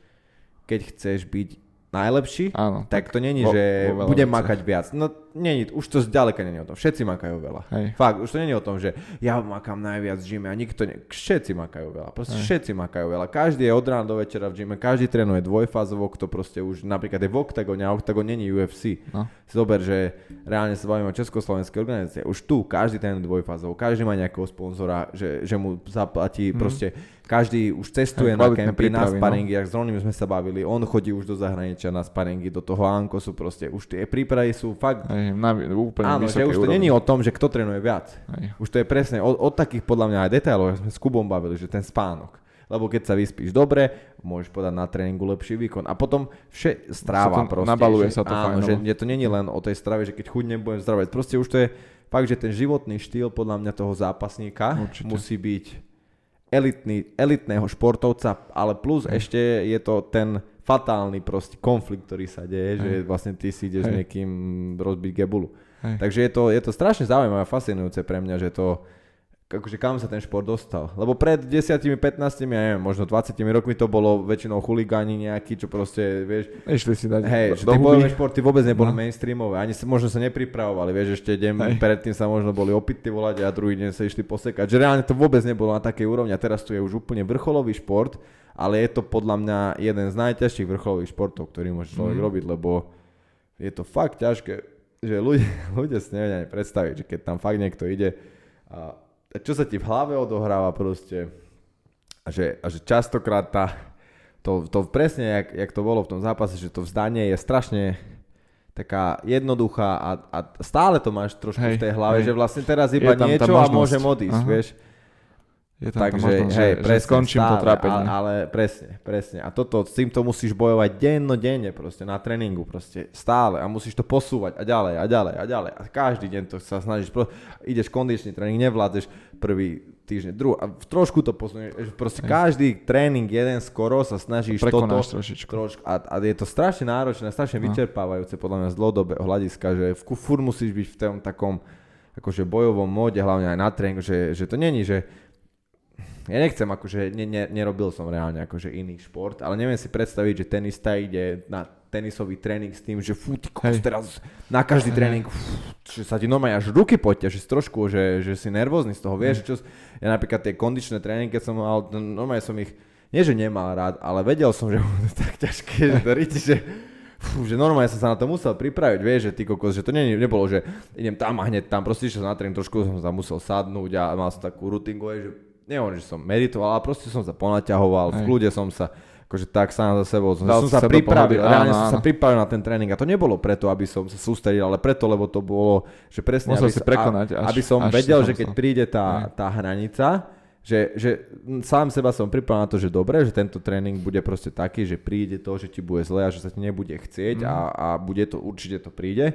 keď chceš byť najlepší, Áno. tak to není, vo- že vo budem makať viac. No není, už to zďaleka není o tom. Všetci makajú veľa. Hej. Fakt, už to není o tom, že ja makám najviac v gyme a nikto ne... Všetci makajú veľa. Proste Hej. všetci makajú veľa. Každý je od rána do večera v gyme, každý trénuje dvojfázovo, kto proste už napríklad je v oktagone a oktagon není UFC. No. Zober, že reálne sa bavíme o československej organizácie. Už tu každý ten dvojfázovo, každý má nejakého sponzora, že, že mu zaplatí Mhm. proste každý už cestuje na kempy, na no. sparingy, ak s Ronim sme sa bavili, on chodí už do zahraničia na sparingy, do toho Ankosu proste, už tie prípravy sú fakt, Hej, na, úplne áno, že už to úrovni. není o tom, že kto trénuje viac. Hej. Už to je presne od, od takých podľa mňa aj detailov, jak sme s Kubom bavili, že ten spánok. Lebo keď sa vyspíš dobre, môžeš podať na tréningu lepší výkon. A potom vše, stráva Sa to- proste. nabaluje že, sa to áno, fajnovo. že je to není len o tej strave, že keď chudnem, budem zdravať. Proste už to je fakt, že ten životný štýl podľa mňa toho zápasníka Určite. musí byť elitný, elitného športovca, ale plus ešte je to ten fatálny proste konflikt, ktorý sa deje, že Hej. vlastne ty si ideš Hej. niekým rozbiť gebulu. Hej. Takže je to, je to strašne zaujímavé a fascinujúce pre mňa, že to, akože kam sa ten šport dostal. Lebo pred 10, 15, ja neviem, možno 20 rokmi to bolo väčšinou chuligáni nejakí, čo proste, vieš, Išli si dať hej, do, že tie bojové športy vôbec neboli No. mainstreamové, ani sa, možno sa nepripravovali, vieš, ešte deň Hej. predtým sa možno boli opity volať a druhý deň sa išli posekať, že reálne to vôbec nebolo na takej úrovni a teraz tu je už úplne vrcholový šport, ale je to podľa mňa jeden z najťažších vrcholových športov, ktorý môže človek Mhm. robiť, lebo je to fakt ťažké, že ľudia, ľudia si nevedia ani predstaviť, že keď tam fakt niekto ide a čo sa ti v hlave odohráva proste a že, a že častokrát tá, to, to presne, jak, jak to bolo v tom zápase, že to vzdanie je strašne taká jednoduchá a, a stále to máš trošku Hej, v tej hlave, hej. že vlastne teraz Je iba tam niečo a môžem odísť, Aha. vieš. Je tam Takže, možnosť, hej, že, presne, že skončím to stále, trápenie. Ale, ale presne, presne. A toto, s týmto musíš bojovať dennodenne proste na tréningu proste stále a musíš to posúvať a ďalej a ďalej a ďalej. A každý deň to sa snažíš, pro, ideš kondičný tréning, nevládzeš prvý týždeň, druhý a trošku to posunieš, proste Hej. každý tréning jeden skoro sa snažíš toto Prekonáš trošičku. trošku a, a je to strašne náročné, strašne No. vyčerpávajúce podľa mňa z dlhodobého hľadiska, že v fur musíš byť v tom takom akože bojovom móde, hlavne aj na tréningu, že, že to není, že ja nechcem, akože ne, ne, nerobil som reálne akože iný šport, ale neviem si predstaviť, že tenista ide na tenisový tréning s tým, že fú, ty kokos, teraz na každý tréning, fú, že sa ti normálne až ruky poťaží z trošku, že, že si nervózny z toho, vieš, čo, ja napríklad tie kondičné tréningy, keď som mal, no, normálne som ich, nie že nemal rád, ale vedel som, že budú tak ťažké, že to ríti, že Fú, že normálne som sa na to musel pripraviť, vieš, že ty kokos, že to nie, nebolo, že idem tam a hneď tam, proste išiel som na tréning, trošku som sa musel sadnúť a mal som takú rutinku, vieš, že nehovorím, že som meditoval, ale proste som sa ponaťahoval, v kľude som sa, akože tak sám za sebou, som, som sa sa pripravil, reálne áno, som sa pripravil na ten tréning a to nebolo preto, aby som sa sústredil, ale preto, lebo to bolo, že presne, Musel aby, si sa- prekonať a, až- aby som až vedel, že keď musel. príde tá, tá hranica, že, že mm, sám seba som pripravil na to, že dobre, že tento tréning bude proste taký, že príde to, že ti bude zle a že sa ti nebude chcieť Mhm. a, a bude to, určite to príde.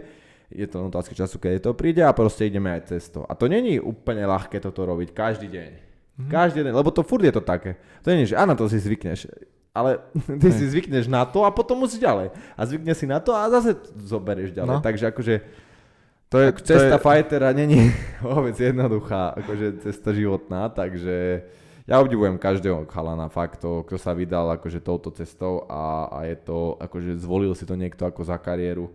Je to otázka času, keď to príde a proste ideme aj cez to. A to není úplne ľahké toto robiť každý deň. Mhm. Každý deň, lebo to furt je to také. To nie je, že áno, to si zvykneš. Ale ty Hej. si zvykneš na to a potom musíš ďalej. A zvykneš si na to a zase zoberieš ďalej. No. Takže akože To je, tak cesta to je, fightera není vôbec jednoduchá, akože cesta životná, takže ja obdivujem každého chalana fakt, to, kto sa vydal akože touto cestou a, a je to, akože zvolil si to niekto ako za kariéru,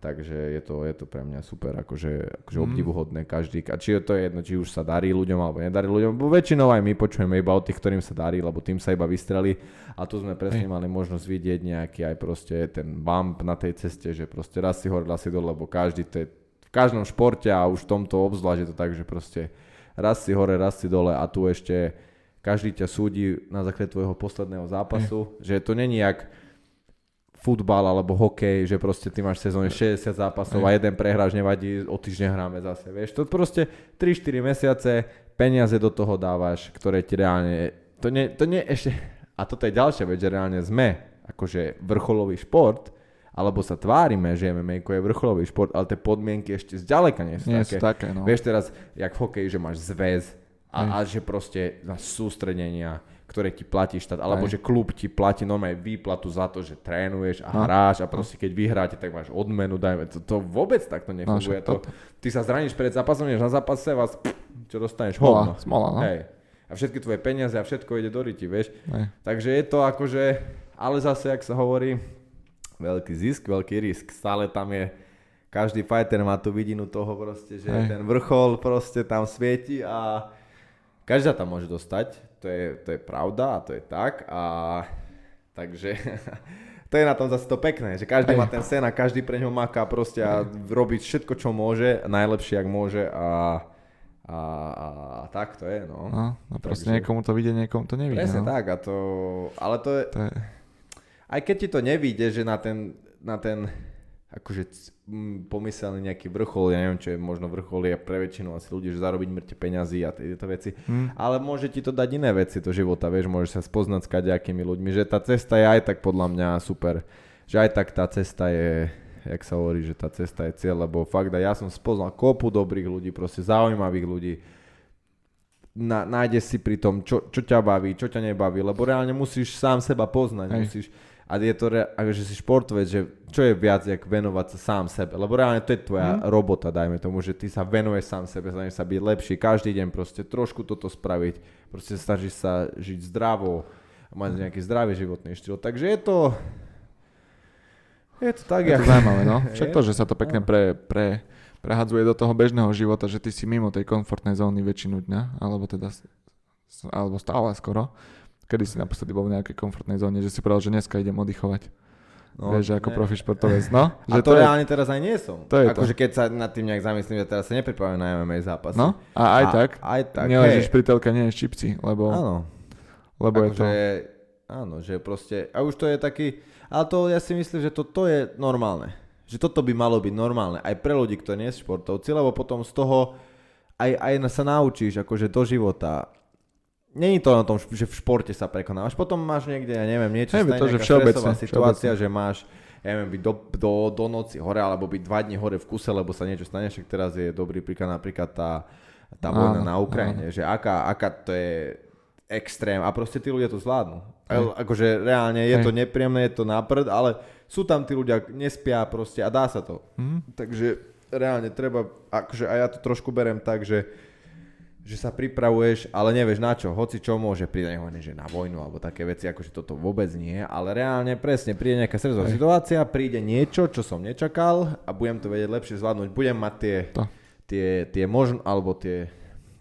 takže je to, je to pre mňa super, akože, akože Mm. obdivuhodné každý, a či je to jedno, či už sa darí ľuďom alebo nedarí ľuďom, bo väčšinou aj my počujeme iba o tých, ktorým sa darí, lebo tým sa iba vystreli a tu sme presne Hej. mali možnosť vidieť nejaký aj proste ten bump na tej ceste, že proste raz si hore, raz si dole, lebo každý to je v každom športe a už v tomto obzvlášť je to tak, že proste raz si hore, raz si dole a tu ešte každý ťa súdi na základe tvojho posledného zápasu, že to není jak futbal alebo hokej, že proste ty máš v sezóne 60 zápasov a jeden prehráš, nevadí, o týždeň hráme zase, vieš. To proste 3-4 mesiace peniaze do toho dávaš, ktoré ti reálne, to nie, to nie ešte, a toto je ďalšia vec, že reálne sme akože vrcholový šport, alebo sa tvárime, že MMA je vrcholový šport, ale tie podmienky ešte zďaleka nie sú nie také. sú také, no. Vieš teraz, jak v hokeji, že máš zväz a, a že proste máš sústredenia, ktoré ti platí štát, alebo Hej. že klub ti platí normálne výplatu za to, že trénuješ a No. hráš a proste keď vyhráte, tak máš odmenu, dajme. To, to vôbec takto nefunguje. však to, ty sa zraníš pred zápasom, na zápase vás, pff, čo dostaneš, hovno. Smola, no. Hej. A všetky tvoje peniaze a všetko ide do ryti, vieš. Hej. Takže je to akože, ale zase, jak sa hovorí, veľký zisk, veľký risk. Stále tam je každý fighter má tú vidinu toho proste, že Hej. ten vrchol proste tam svieti a každá tam môže dostať, to je, to je pravda a to je tak a takže to je na tom zase to pekné, že každý má ten sen a každý pre ňo maká proste a robí všetko, čo môže, najlepšie, ak môže a, a, a, a tak to je, no. No, no proste Takže- niekomu to vyjde, niekomu to nevyjde. Presne no. tak a to, ale to je, To je, aj keď ti to nevíde, že na ten, na ten akože pomyselný nejaký vrchol, ja neviem, čo je možno vrchol je pre väčšinu asi ľudí, že zarobiť mŕte peňazí a tieto veci, hm, ale môže ti to dať iné veci do života, vieš, môžeš sa spoznať s kadejakými ľuďmi, že tá cesta je aj tak podľa mňa super, že aj tak tá cesta je, jak sa hovorí, že tá cesta je cieľ, lebo fakt, ja som spoznal kopu dobrých ľudí, proste zaujímavých ľudí, na, nájdeš si pri tom, čo, čo ťa baví, čo ťa nebaví, lebo reálne musíš sám seba poznať, Hej. musíš, a je to, re, akože si športovec, že čo je viac, jak venovať sa sám sebe, lebo reálne to je tvoja Mhm. robota, dajme tomu, že ty sa venuješ sám sebe, snažíš sa byť lepší, každý deň proste trošku toto spraviť, proste snažíš sa žiť zdravo, mať nejaký zdravý životný štýl, takže je to, je to tak, je jak... to zaujímavé, no. Však to, že sa to pekne pre, pre, prehadzuje do toho bežného života, že ty si mimo tej komfortnej zóny väčšinu dňa, alebo teda, alebo stále skoro. Kedy si naposledy bol v nejakej komfortnej zóne, že si povedal, že dneska idem oddychovať. No, Vieš, že ako ne. profi športovec, no. A že to, reálne teraz aj nie som. To je to. akože keď sa nad tým nejak zamyslím, že teraz sa nepripravujem na MMA zápasy. No, a aj A- tak, Aj tak, neležíš pri telke, nie čipsy, lebo, Áno. lebo je to... akože, áno, že proste, a už to je taký, ale to ja si myslím, že to, to je normálne. Že toto by malo byť normálne aj pre ľudí, ktorí nie sú športovci, lebo potom z toho aj, aj sa naučíš akože do života. Není to na tom, že v športe sa prekonávaš. Potom máš niekde, ja neviem, niečo, stane to, že všeobecne, situácia, že máš, ja neviem, byť do, do, do noci hore, alebo byť dva dní hore v kuse, lebo sa niečo stane, však teraz je dobrý príklad napríklad tá, tá vojna Áno, na Ukrajine, že aká, aká to je extrém a proste tí ľudia to zvládnu. Hej. A, akože reálne je Hej. to nepríjemné, je to naprd, ale sú tam tí ľudia, nespia proste a dá sa to. Hm? Takže reálne treba, akože aj ja to trošku berem tak, že že sa pripravuješ, ale nevieš na čo, hoci čo môže prísť, nehovorím, že na vojnu alebo také veci, akože toto vôbec nie, ale reálne presne príde nejaká Hej. situácia, príde niečo, čo som nečakal a budem to vedieť lepšie zvládnuť, budem mať tie, To. tie, tie možn, alebo tie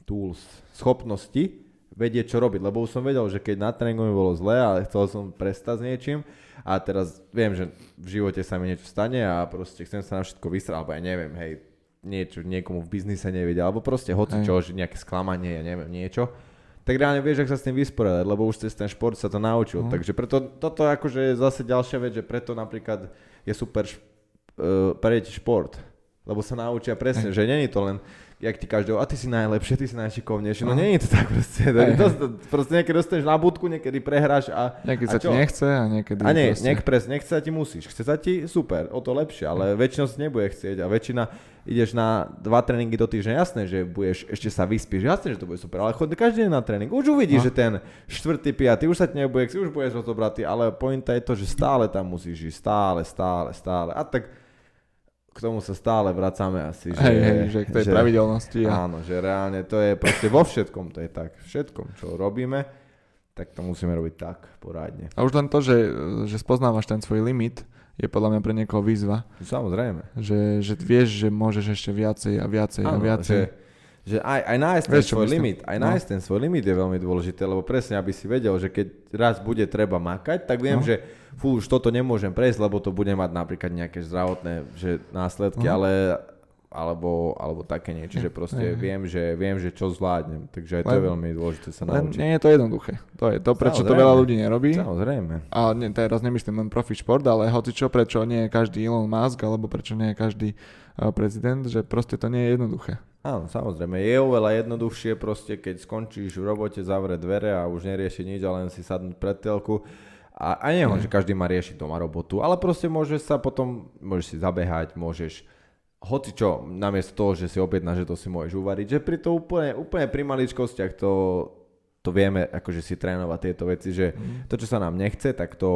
tools, schopnosti vedieť, čo robiť, lebo už som vedel, že keď na tréningu mi bolo zle a chcel som prestať s niečím a teraz viem, že v živote sa mi niečo stane a proste chcem sa na všetko vysrať, alebo ja neviem, hej, niečo niekomu v biznise nevedia, alebo proste hoci čo, že nejaké sklamanie, ja neviem, niečo, tak reálne vieš, ak sa s tým vysporiadať, lebo už cez ten šport sa to naučil. Mhm. Takže preto toto akože je zase ďalšia vec, že preto napríklad je super uh, prejsť šport, lebo sa naučia presne, že není to len jak ti každého, a ty si najlepšie, ty si najšikovnejší. No Aha. nie je to tak proste. Hej, To, to, proste niekedy dostaneš na budku, niekedy prehráš a... Niekedy a sa ti nechce a niekedy A nie, proste... nech pres, nechce sa ti musíš. Chce sa ti, super, o to lepšie, ale väčšinou si nebude chcieť a väčšina ideš na dva tréningy do týždňa, jasné, že budeš, ešte sa vyspíš, jasné, že to bude super, ale chod každý deň na tréning, už uvidíš, No. že ten štvrtý, piatý, už sa ti nebude, už budeš rozobratý, ale pointa je to, že stále tam musíš žiť, stále, stále, stále. A tak k tomu sa stále vracame asi, že... Hej, hej, že k tej pravidelnosti a... Áno, že reálne to je proste vo všetkom, to je tak. Všetkom, čo robíme, tak to musíme robiť tak, porádne. A už len to, že, že spoznávaš ten svoj limit, je podľa mňa pre niekoho výzva. Samozrejme. Že, že vieš, že môžeš ešte viacej a viacej a Áno, viacej. že, že aj, aj nájsť ten svoj myslím? limit, aj No. nájsť ten svoj limit je veľmi dôležité, lebo presne, aby si vedel, že keď raz bude treba makať, tak viem, No. že fú, už toto nemôžem prejsť, lebo to bude mať napríklad nejaké zdravotné že následky, No. ale alebo, alebo také niečo, že proste hej. viem, že viem, že čo zvládnem. Takže aj to je Len- veľmi dôležité sa Len naučiť. nie je to jednoduché. To je to, prečo to Samozrejme. veľa ľudí nerobí. Samozrejme. A nie, teraz nemyslím len profi šport, ale hoci čo, prečo nie je každý Elon Musk, alebo prečo nie je každý uh, prezident, že proste to nie je jednoduché. Áno, samozrejme. Je oveľa jednoduchšie proste, keď skončíš v robote, zavre dvere a už nerieši nič, ale len si sadnúť pred telku. A, a nie, Nie. že každý má riešiť doma robotu, ale proste môžeš sa potom, môžeš si zabehať, môžeš hoci čo, namiesto toho, že si objedná, že to si môžeš uvariť, že pri to úplne, úplne pri maličkostiach to, to vieme, akože si trénovať tieto veci, že Mm. to, čo sa nám nechce, tak to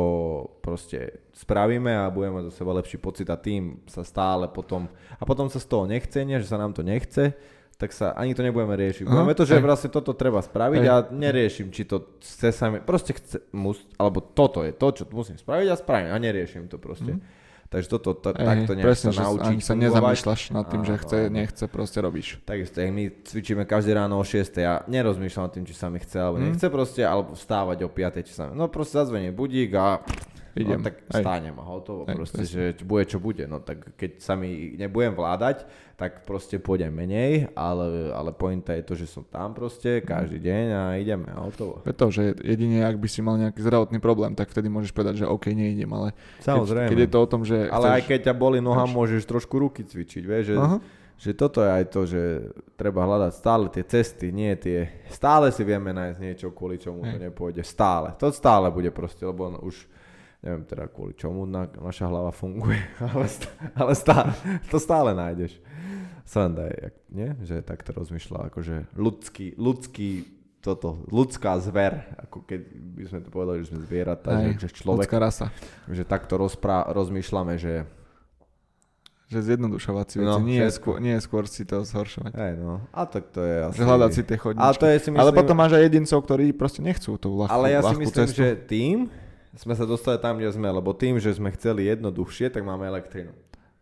proste spravíme a budeme mať zo seba lepší pocit a tým sa stále potom, a potom sa z toho nechcenie, že sa nám to nechce, tak sa ani to nebudeme riešiť. Aha, Budeme to, že hej. vlastne toto treba spraviť Hej. a neriešim, či to chce sa mi, proste chce, mus, alebo toto je to, čo musím spraviť a spravím a neriešim to proste. Mhm. Takže toto, to, Hej, takto nejak presne, sa že naučiť ani sa nezamýšľaš nad tým, že Áno, chce, áno. nechce, proste robíš. Takisto, jak my cvičíme každé ráno o 6. Ja nerozmýšľam o tým, či sa mi chce alebo Hm. nechce proste, alebo vstávať o 5. či sa mi... No proste zazvenie budík a Idem. No, tak Hej. stánem a hotovo. Hej, proste, presne. že bude, čo bude. No tak keď sa mi nebudem vládať, tak proste pôjdem menej, ale, ale pointa je to, že som tam proste každý deň a ideme a hotovo. Preto, že jedine ak by si mal nejaký zdravotný problém, tak vtedy môžeš povedať, že OK, nejdem, ale Samozrejme. Keď, keď je to o tom, že ale aj chceš... keď ťa boli noha, môžeš trošku ruky cvičiť, vieš, že, Aha. že toto je aj to, že treba hľadať stále tie cesty, nie tie... Stále si vieme nájsť niečo, kvôli čomu to nepôjde. Stále. To stále bude proste, lebo už neviem teda kvôli čomu na, naša hlava funguje, ale, stá, ale stále, to stále nájdeš. Sranda je, jak, nie? že takto rozmýšľa, akože ľudský, ľudský toto, ľudská zver, ako keď by sme to povedali, že sme zvieratá, že, že človek, ľudská rasa. že takto rozprá, rozmýšľame, že Že zjednodušovať si veci, No, nie, všetko. skôr, nie skôr si to zhoršovať. hej no, a tak to je asi... Že hľadať si tie chodničky. Ale to je si myslím, Ale potom máš aj jedincov, ktorí proste nechcú tú ľahkú, Ale ja si myslím, cestu. že tým sme sa dostali tam, kde sme, lebo tým, že sme chceli jednoduchšie, tak máme elektrinu.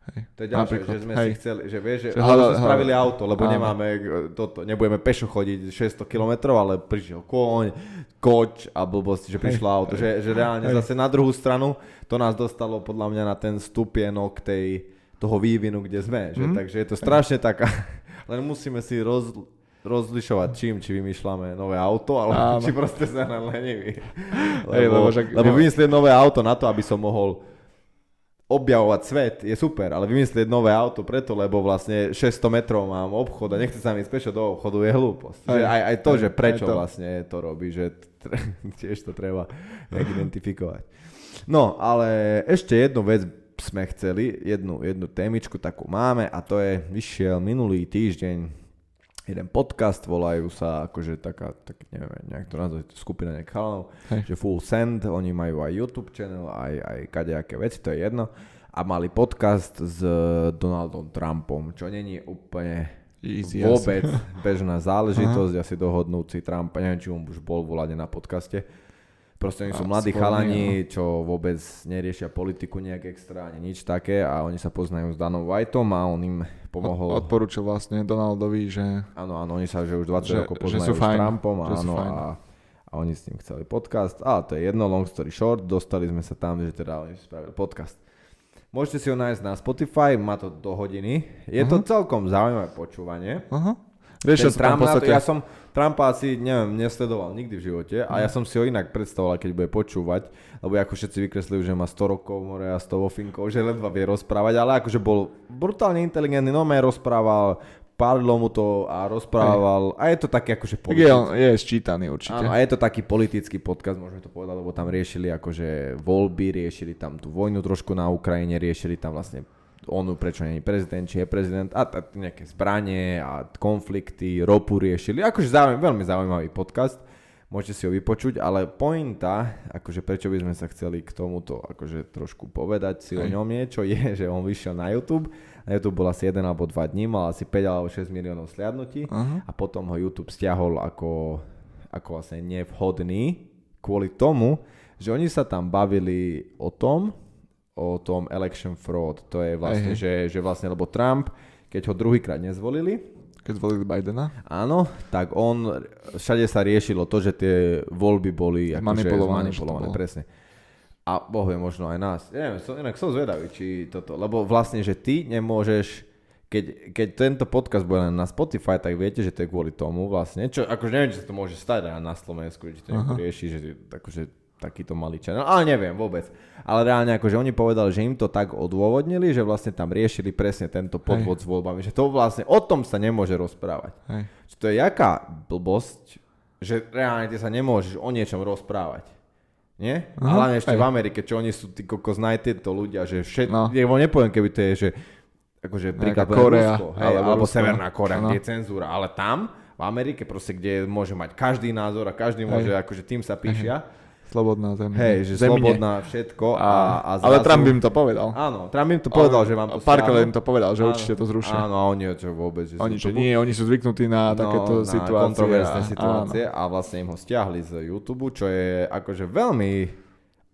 Hej. To je ďalšie, že sme hej. si chceli, že vieš, že, Že ale sme spravili auto, lebo áno. nemáme e, toto, nebudeme pešo chodiť 600 km, ale prišiel kôň, koč a blbosti, že prišlo Hej, auto, že, že reálne hej. zase na druhú stranu to nás dostalo podľa mňa na ten stupienok tej, toho vývinu, kde sme, že, Mhm. takže je to strašne taká, len musíme si roz, rozlišovať čím, či vymýšľame nové auto, alebo Áno. či proste sme len leniví. Hej, Lebo, lebo však- lebo vymyslieť nové auto na to, aby som mohol objavovať svet je super, ale vymyslieť nové auto preto, lebo vlastne 600 metrov mám obchod a nechce sa mi ísť pešo do obchodu je hlúposť. Hej, aj, aj to, hej, že prečo aj to. vlastne to robí, že t- tiež to treba identifikovať. No, ale ešte jednu vec sme chceli, jednu, jednu témičku takú máme a to je, vyšiel minulý týždeň jeden podcast, volajú sa akože taká, tak neviem, nejak to nazvať, skupina nejak chalanov, že Full Send, oni majú aj YouTube channel, aj, aj kadejaké veci, to je jedno. A mali podcast s Donaldom Trumpom, čo není úplne Easy, vôbec bežná záležitosť, asi dohodnúť si Trumpa, neviem, či on už bol volať na podcaste. Proste oni sú mladí chalani, čo vôbec neriešia politiku nejak extra, ani nič také a oni sa poznajú s Danom Whiteom a on im pomohol. Od, odporúčil vlastne Donaldovi, že Áno, áno, oni sa že už 20 Že- rokov že poznajú sú s fajn, Trumpom, že sú áno, fajn. a, a oni s ním chceli podcast. A to je jedno, long story short, dostali sme sa tam, že teda oni spravili podcast. Môžete si ho nájsť na Spotify, má to do hodiny. Je to Mhm. celkom zaujímavé počúvanie. Aha. Vieš, Ten že na to, podstate... ja som Trumpa asi, neviem, nesledoval nikdy v živote a Mhm. ja som si ho inak predstavoval, keď bude počúvať, lebo ako všetci vykresľujú, že má 100 rokov more a 100 vofinkov, že ledva vie rozprávať, ale akože bol brutálne inteligentný, no rozprával, pálilo mu to a rozprával a je to také akože Tak je, on, politický. je sčítaný určite. Áno, a je to taký politický podcast, môžeme to povedať, lebo tam riešili akože voľby, riešili tam tú vojnu trošku na Ukrajine, riešili tam vlastne onu, prečo nie je prezident, či je prezident a t- nejaké zbranie a konflikty, ropu riešili. Akože zaujímavý, veľmi zaujímavý podcast. Môžete si ho vypočuť, ale pointa, akože prečo by sme sa chceli k tomuto akože trošku povedať si o Hej. ňom niečo, je, že on vyšiel na YouTube. Na YouTube bol asi 1 alebo 2 dní, mal asi 5 alebo 6 miliónov sliadnutí Aha. a potom ho YouTube stiahol ako, ako vlastne nevhodný kvôli tomu, že oni sa tam bavili o tom, o tom election fraud. To je vlastne, že, že vlastne, lebo Trump, keď ho druhýkrát nezvolili, Keď zvolili Bidena. áno, tak on, všade sa riešilo to, že tie voľby boli akože Zmanipulované, zmanipulované, že to bolo. presne. A Boh vie, možno aj nás. Ja neviem, som, inak som zvedavý, či toto, lebo vlastne, že ty nemôžeš, keď, keď tento podcast bude len na Spotify, tak viete, že to je kvôli tomu vlastne, čo, akože neviem, či sa to môže stať aj na Slovensku, či to niekto rieši, že akože takýto malý channel, ale neviem vôbec. Ale reálne akože oni povedali, že im to tak odôvodnili, že vlastne tam riešili presne tento podvod s voľbami, že to vlastne o tom sa nemôže rozprávať. Hej. Že to je jaká blbosť, že reálne ty sa nemôžeš o niečom rozprávať. Nie? Aha, Hlavne ešte hej. v Amerike, čo oni sú tí kokos najtieto ľudia, že všet... No. No. Ja nepoviem, keby to je, že akože príklad Korea, Rusko, hej, alebo alebo, Rusko, Severná Korea, áno. kde je cenzúra, ale tam v Amerike proste, kde môže mať každý názor a každý môže, akože tým sa píšia. Slobodná zem. Hej, že Zemine. slobodná všetko a, a zrazu... Ale Trump im to povedal. Áno, Trump im to povedal, že vám to stiahnu. im to povedal, že Áno, určite to zrušia. Áno, a oni čo vôbec, že Oni, že to nie, oni sú zvyknutí na takéto situácie. No, kontroverzné a- situácie a vlastne im ho stiahli z YouTube, čo je akože veľmi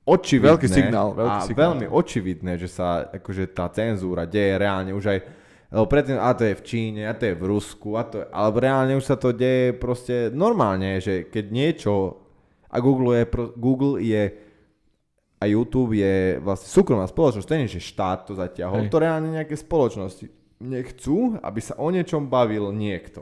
očividné, Veľký signál, veľký a signál. veľmi očividné, že sa akože tá cenzúra deje reálne už aj lebo predtým, a to je v Číne, a to je v Rusku, a to je, alebo reálne už sa to deje proste normálne, že keď niečo, a Google je, Google je a YouTube je vlastne súkromná spoločnosť, to nie je, že štát to zatiahol, Hej. to reálne nejaké spoločnosti nechcú, aby sa o niečom bavil niekto.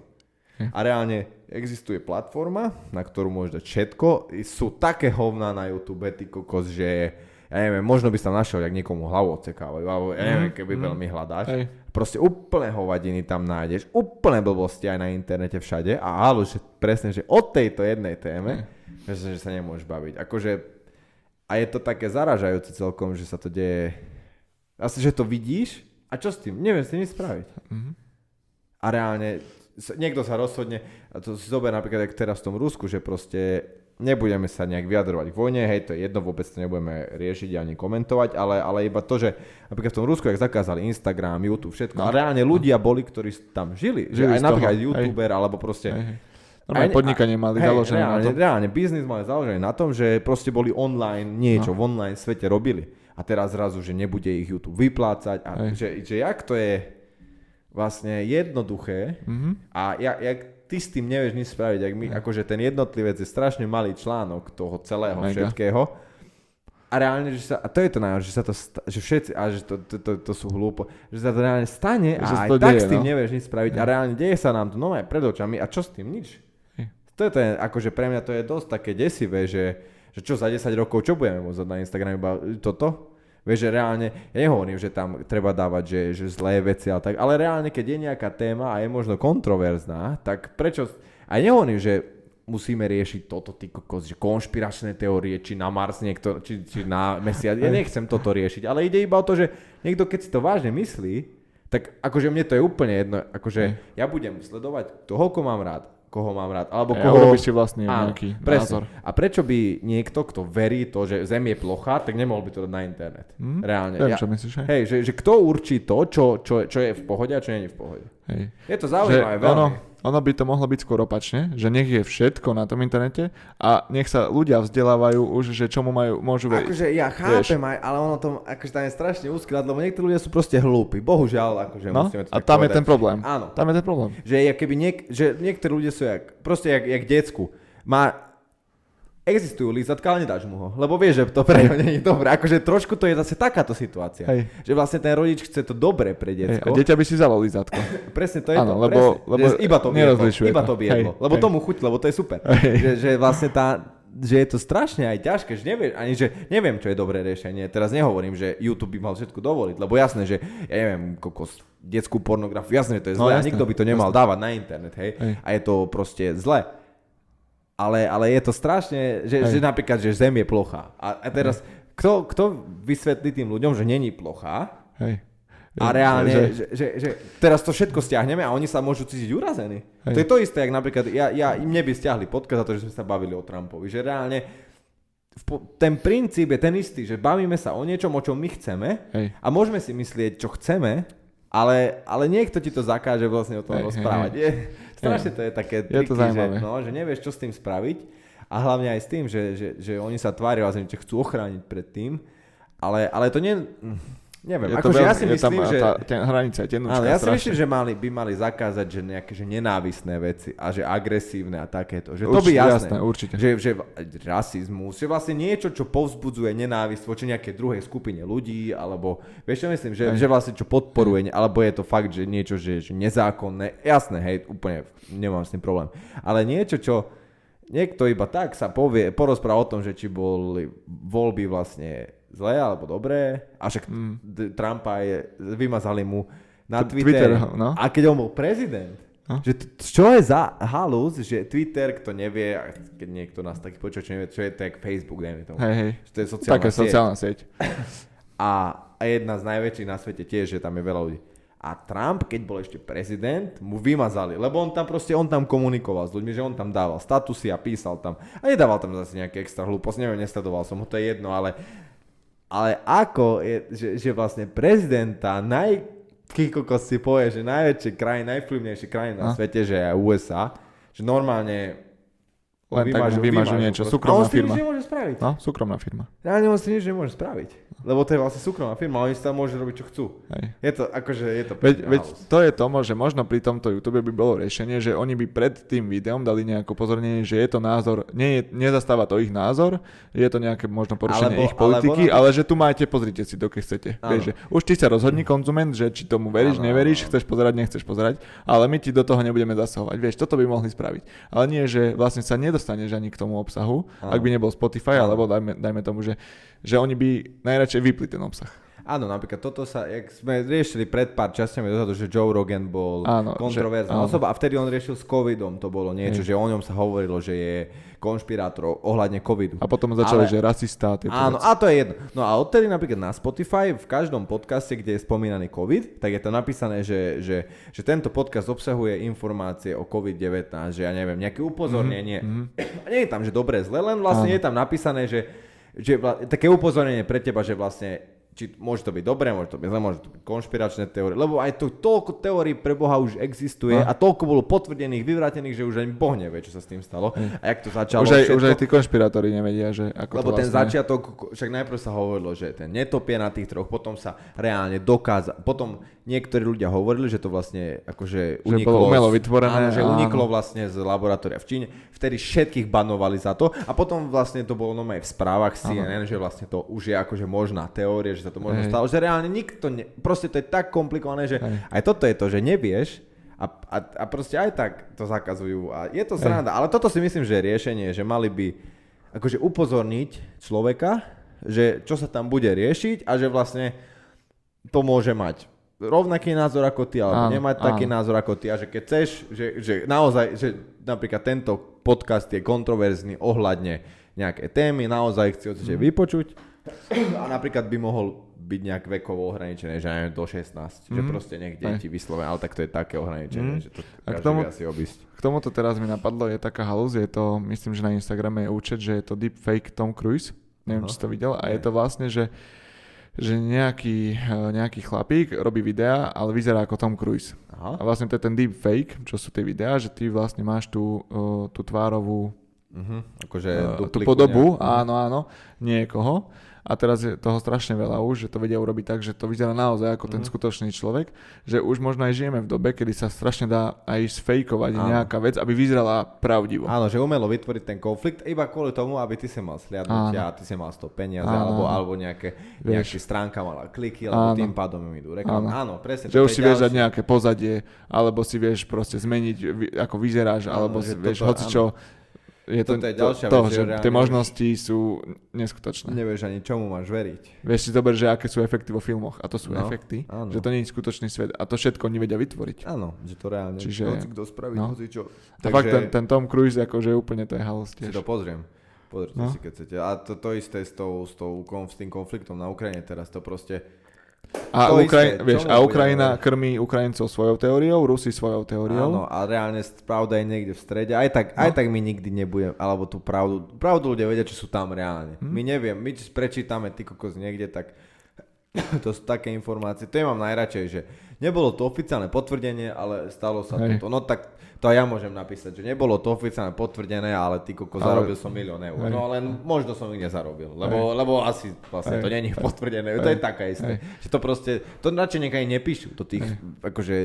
Hej. A reálne existuje platforma, na ktorú môžeš dať všetko. Sú také hovná na YouTube, ty kokos, že ja neviem, možno by tam našiel, jak niekomu hlavu odsekávajú, alebo ja neviem, Mhm, keby mhm. veľmi hľadáš. Hej. Proste úplne hovadiny tam nájdeš, úplne blbosti aj na internete všade a áno, že presne, že o tejto jednej téme, že, že sa nemôžeš baviť. Akože, a je to také zaražajúce celkom, že sa to deje, asi, že to vidíš a čo s tým? Neviem s tým nič spraviť. Mhm. A reálne niekto sa rozhodne, a to si zober napríklad jak teraz v tom Rusku, že proste nebudeme sa nejak vyjadrovať k vojne, hej, to je jedno, vôbec to nebudeme riešiť ani komentovať, ale, ale iba to, že napríklad v tom Rusku, jak zakázali Instagram, YouTube, všetko, No. a reálne ľudia boli, ktorí tam žili, že Žili aj z napríklad toho, hej. YouTuber, alebo proste... Hej, hej. Normálne Aj- podnikanie mali hej, založené na reálne, to. Reálne, biznis mali založený na tom, že proste boli online, niečo No. v online svete robili. A teraz zrazu, že nebude ich YouTube vyplácať a Hej. že, že jak to je vlastne jednoduché Mhm. a jak, jak ty s tým nevieš nič spraviť, jak my, akože ten jednotlivec je strašne malý článok toho celého Mega. všetkého. A reálne, že sa, a to je to najhoršie, že sa to, sta, že všetci, a že to, to, to, to sú hlúpo, že sa to reálne stane Že a sa aj tak deje, s tým no. nevieš nič spraviť a reálne deje sa nám to no aj pred očami a čo s tým nič. To je, je, akože pre mňa to je dosť také desivé, že, že čo za 10 rokov, čo budeme môcť na Instagrame, iba toto? Vieš, že reálne, ja nehovorím, že tam treba dávať, že, že zlé veci, ale tak, ale reálne, keď je nejaká téma a je možno kontroverzná, tak prečo, aj nehovorím, že musíme riešiť toto, ty kokos, že konšpiračné teórie, či na Mars niekto, či, či na Mesiac, ja nechcem toto riešiť, ale ide iba o to, že niekto, keď si to vážne myslí, tak akože mne to je úplne jedno, akože ja budem sledovať toho, koho mám rád, koho mám rád, alebo koho... urobíš si vlastne Áno, nejaký presne. názor. A prečo by niekto, kto verí to, že Zem je plochá, tak nemohol by to dať na internet? Hm? Reálne. Viem, Ja, čo myslíš, hej? hej, že, že kto určí to, čo, čo, čo je v pohode a čo nie je v pohode? hej. Je to Že zaujímavé veľmi. ono, ono by to mohlo byť skôr opačne, že nech je všetko na tom internete a nech sa ľudia vzdelávajú už, že čomu majú, môžu veriť. Akože ja chápem aj, ale ono to, akože tam je strašne úzky lebo niektorí ľudia sú proste hlúpi. Bohužiaľ, akože No, musíme to a tam je povedať. ten problém. Áno. Tam je ten problém. Že, je, keby niek- že niektorí ľudia sú jak, proste jak, jak decku. Má, existujú lízatka, ale nedáš mu ho. Lebo vieš, že to pre ňo nie je dobré. Akože trošku to je zase takáto situácia. Hej. Že vlastne ten rodič chce to dobré pre Hej, decko. a dieťa by si vzalo lízatko. Presne to je Áno, to. lebo- presne. lebo iba to biedlo. Iba to. biedlo. Hej, lebo hej. tomu chuť, lebo to je super. Hej. Že, že vlastne tá že je to strašne aj ťažké, že neviem, ani že neviem, čo je dobré riešenie. Teraz nehovorím, že YouTube by mal všetko dovoliť, lebo jasné, že ja neviem, kokos, detskú pornografiu, jasné, že to je No, zlé a jasné, nikto by to nemal jasné. dávať na internet, hej? Hej. A je to proste zle. Ale, ale je to strašne, že, že Hej. napríklad, že Zem je plochá. A, a teraz, kto, kto vysvetlí tým ľuďom, že není plochá, Hej. a reálne, Že, že, že, že teraz to všetko stiahneme a oni sa môžu cítiť urazení. Hej. To je to isté, jak napríklad, ja, ja im neby stiahli podcast za to, že sme sa bavili o Trumpovi. Že reálne ten princíp je ten istý, že bavíme sa o niečom, o čom my chceme hej. a môžeme si myslieť, čo chceme, ale, ale niekto ti to zakáže vlastne o tom Hej, hej, rozprávať. Strašne to je také Je to triky, že, zaujímavé. no, že nevieš, čo s tým spraviť a hlavne aj s tým, že, že, že oni sa tvária vlastne, že chcú ochrániť pred tým, ale, ale to nie... Neviem, akože ja si je tam myslím, že... tá ten, hranica je. Áno, ja si strašne. myslím, že mali, by mali zakázať, že nejaké že nenávisné veci a že agresívne a takéto. Že to by Určite, jasné. jasné, určite. Že, že rasizmus, že vlastne niečo, čo povzbudzuje nenávisť voči nejakej druhej skupine ľudí, alebo vieš čo myslím, že, že vlastne čo podporuje, alebo je to fakt, že niečo, že, že nezákonné. Jasné, hej, úplne nemám s tým problém. Ale niečo, čo niekto iba tak sa povie, porozpráva o tom, že či boli voľby vlastne zlé alebo dobré, a však Mm. Trumpa je, vymazali mu na Twitter, Twitter, no. a keď on bol prezident, No. že t- čo je za halus, že Twitter, kto nevie, keď niekto nás taký počuje, čo nevie, čo je to jak Facebook, dajme tomu. Hej, hej. Že to je sociálna Taká sieť. sociálna sieť. A, a jedna z najväčších na svete tiež, že tam je veľa ľudí. A Trump, keď bol ešte prezident, mu vymazali, lebo on tam proste, on tam komunikoval s ľuďmi, že on tam dával statusy a písal tam. A nedával tam zase nejaké extra hlúposť, neviem, nesledoval som ho, to je jedno, ale, ale ako je, že, že vlastne prezidenta naj, kokos si povie, že najväčšie krajiny, najvplyvnejšie krajiny na No. svete, že je USA, že normálne Len tak Vymažu- vymažu vymažu niečo. proste. Súkromná A on s tým firma. nič nemôže spraviť. No, súkromná firma. Reálne on si nič nemôže spraviť. Lebo to je vlastne súkromná firma, oni si tam môžu robiť, čo chcú. Hej. Je to, akože, je to Veď, veď to je to, že možno pri tomto YouTube by bolo riešenie, že oni by pred tým videom dali nejaké upozornenie, že je to názor, nie je, nezastáva to ich názor, je to nejaké možno porušenie Alebo- ich politiky, alebo ale, že tu máte, pozrite si, dokiaľ chcete. Vieš, že už ty sa rozhodni konzument, že či tomu veríš, Áno, neveríš, áno. chceš pozerať, nechceš pozerať, ale my ti do toho nebudeme zasahovať. Vieš, toto by mohli spraviť. Ale nie, že vlastne sa nedostaneš ani k tomu obsahu, Áno. ak by nebol Spotify, alebo dajme, dajme tomu, že, že oni by najradšej vypli ten obsah. Áno, napríklad toto sa, jak sme riešili pred pár časťami dozadu, že Joe Rogan bol Áno, kontroverzná že- áno. osoba a vtedy on riešil s covidom, to bolo niečo, Hej. že o ňom sa hovorilo, že je konšpirátor ohľadne covidu. A potom začali, Ale- že rasista tieto Áno, veci. a to je jedno. No a odtedy napríklad na Spotify v každom podcaste, kde je spomínaný COVID, tak je to napísané, že, že, že tento podcast obsahuje informácie o COVID-19, že ja neviem, nejaké upozornenie. Mm-hmm. A nie je tam, že dobre, zle, len vlastne Áno. je tam napísané, že, že také upozornenie pre teba, že vlastne či môže to byť dobré, môže to byť zle, môže to byť konšpiračné teórie, lebo aj to, toľko teórií pre Boha už existuje No. a toľko bolo potvrdených, vyvrátených, že už ani Boh nevie, čo sa s tým stalo. A jak to začalo Už aj, všetko. už aj tí konšpirátori nevedia, že ako Lebo to ten vlastne... začiatok, však najprv sa hovorilo, že ten netopie na tých troch, potom sa reálne dokázal, potom niektorí ľudia hovorili, že to vlastne akože Že uniklo, bolo umelo vytvorené, áno, že áno. uniklo vlastne z laboratória v Číne, vtedy všetkých banovali za to a potom vlastne to bolo nomé v správach CNN, že vlastne to už je akože možná teória, že sa to možno Hej. stalo, že reálne nikto, ne, proste to je tak komplikované, že Hej. aj toto je to, že nevieš a, a, a proste aj tak to zakazujú a je to sranda, ale toto si myslím, že je riešenie, že mali by akože upozorniť človeka, že čo sa tam bude riešiť a že vlastne to môže mať rovnaký názor ako ty, alebo Áno, nemať taký áno. názor ako ty a že keď chceš, že, že naozaj, že napríklad tento podcast je kontroverzný ohľadne nejaké témy, naozaj chci určite vypočuť a napríklad by mohol byť nejak vekovo ohraničené, že neviem, do 16, že Mhm. proste nech Hej. deti vyslovene, ale tak to je také ohraničenie, Mhm. že to A k tomu- asi obísť. K tomuto teraz mi napadlo, je taká halus, je to, myslím, že na Instagrame je účet, že je to deepfake Tom Cruise. Neviem, Aha. či si to videl. A je to vlastne, že, že nejaký, eh, nejaký chlapík robí videá, ale vyzerá ako Tom Cruise. A Aha. vlastne to je ten deepfake, čo sú tie videá, že ty vlastne máš tú, eh, tú tvárovú Uh-huh. Akože eh, tú podobu, nejakú. áno, áno, niekoho. A teraz je toho strašne veľa už, že to vedia urobiť tak, že to vyzerá naozaj ako ten Mhm. skutočný človek, že už možno aj žijeme v dobe, kedy sa strašne dá aj sfejkovať Áno. nejaká vec, aby vyzerala pravdivo. Áno, že umelo vytvoriť ten konflikt iba kvôli tomu, aby ty si mal sliadnutia a ty si mal z toho peniaze, Áno, alebo, áno. alebo nejaké, Vieš. nejaký stránka mala kliky, alebo Áno. tým pádom im idú reklamy. Áno. Áno, presne. Že už si vieš dať nejaké pozadie, alebo si vieš proste zmeniť, ako vyzeráš, Áno, alebo si vieš toto- hoci čo. Je to, Toto je ďalšia to, vec, že tie možnosti sú neskutočné. Nevieš ani čomu máš veriť. Vieš si zober, že aké sú efekty vo filmoch. A to sú No, efekty, áno. že to nie je skutočný svet. A to všetko oni vedia vytvoriť. Áno, že to reálne. Čiže- hoci kto spraví, no. hoci čo. A fakt ten, ten Tom Cruise, akože úplne to je halus si tiež. to pozriem. Pozrite No. si, keď chcete. A to, to isté s, tou, s, tou, s tým konfliktom na Ukrajine teraz to proste... A, to Ukraj- isté, vieš, a Ukrajina krmí Ukrajincov svojou teóriou, Rusi svojou teóriou. Áno, a reálne pravda je niekde v strede. Aj tak, No. aj tak my nikdy nebudeme, alebo tú pravdu, pravdu ľudia vedia, čo sú tam reálne. Hm? My neviem, my prečítame ty kokos niekde, tak to sú také informácie. To je mám najradšej, že nebolo to oficiálne potvrdenie, ale stalo sa Hej. toto. No tak to ja môžem napísať, že nebolo to oficiálne potvrdené, ale ty kokos Ale- zarobil som milión eur. Hej. No len možno som ich nezarobil, lebo, lebo asi vlastne Hej. to není Hej. potvrdené. To je Hej. taká isté. Hej. Že to proste, to radšej nechaj nepíšu, to tých, akože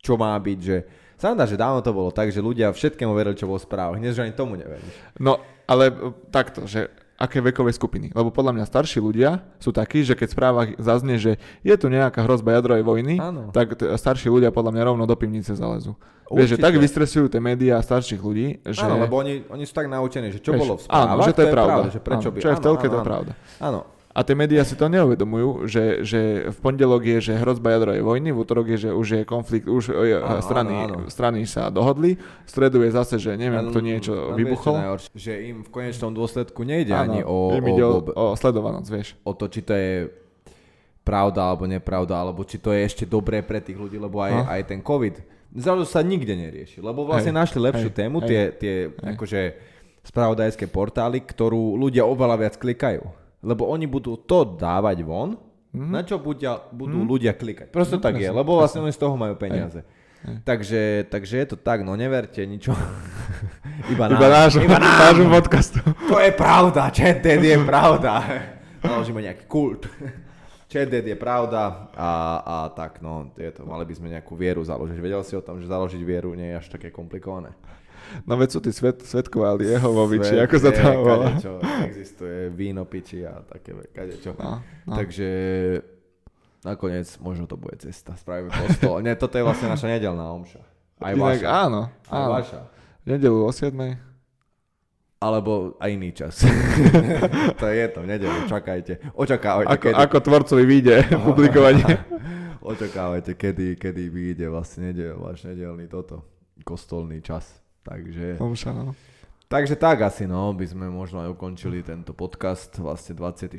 čo má byť, že sa nám dá, že dávno to bolo tak, že ľudia všetkému verili, čo bolo v správach, dnes, že ani tomu neveríš. No, ale takto, že aké vekové skupiny. Lebo podľa mňa starší ľudia sú takí, že keď v správach zaznie, že je tu nejaká hrozba jadrovej vojny, Áno. tak t- starší ľudia podľa mňa rovno do pivnice zalezú. Vieš, že tak vystresujú tie médiá starších ľudí, že... Áno, lebo oni, oni sú tak naučení, že čo vieš, bolo v správach, áno, že to je pravda. že prečo áno, by... čo je v telke, áno, to je pravda. Áno, A tie médiá si to neuvedomujú, že, že v pondelok je, že hrozba jadrovej vojny, v útorok je, že už je konflikt, už e, Áno, strany, áno, strany sa dohodli, v stredu je zase, že neviem, kto niečo vybuchol. najhoršie? Že im v konečnom dôsledku nejde Áno, ani o, im ide o, o, o sledovanosť, vieš. o to, či to je pravda alebo nepravda, alebo či to je ešte dobré pre tých ľudí, lebo aj, No. aj ten COVID zrazu sa nikde nerieši, lebo vlastne Hej, našli lepšiu hej, tému, hej, tie, tie akože spravodajské portály, ktorú ľudia oveľa viac klikajú. Lebo oni budú to dávať von, Mhm. na čo budia, budú ľudia klikať. Proste tak je, lebo vlastne oni z toho majú peniaze. hej. Takže, takže je to tak, no neverte ničo. Iba, Iba náš, iba nám. nášmu podcastu. To je pravda, chat dead je pravda. Naložíme nejaký kult. Chat dead je pravda a, a tak, no, je to, mali by sme nejakú vieru založiť. Vedel si o tom, že založiť vieru nie je až také komplikované. No veď sú tí svet, svetkovali Jehovoviči, Svet ako sa to volá. Existuje víno piči a také kadečo. No, no. Takže nakoniec možno to bude cesta. Spravíme kostol. Nie, toto je vlastne naša nedelná omša. Aj Inak, vaša. áno, Aj áno. vaša. V nedelu o 7. Alebo aj iný čas. to je to, v nedelu, čakajte. Očakávajte, Ako, kedy, ako tvorcovi vyjde publikovanie. očakávajte, kedy, kedy vyjde vlastne nedel, váš nedelný toto, kostolný čas. Takže, Omša, no. takže tak asi, no, by sme možno aj ukončili tento podcast, vlastne 24.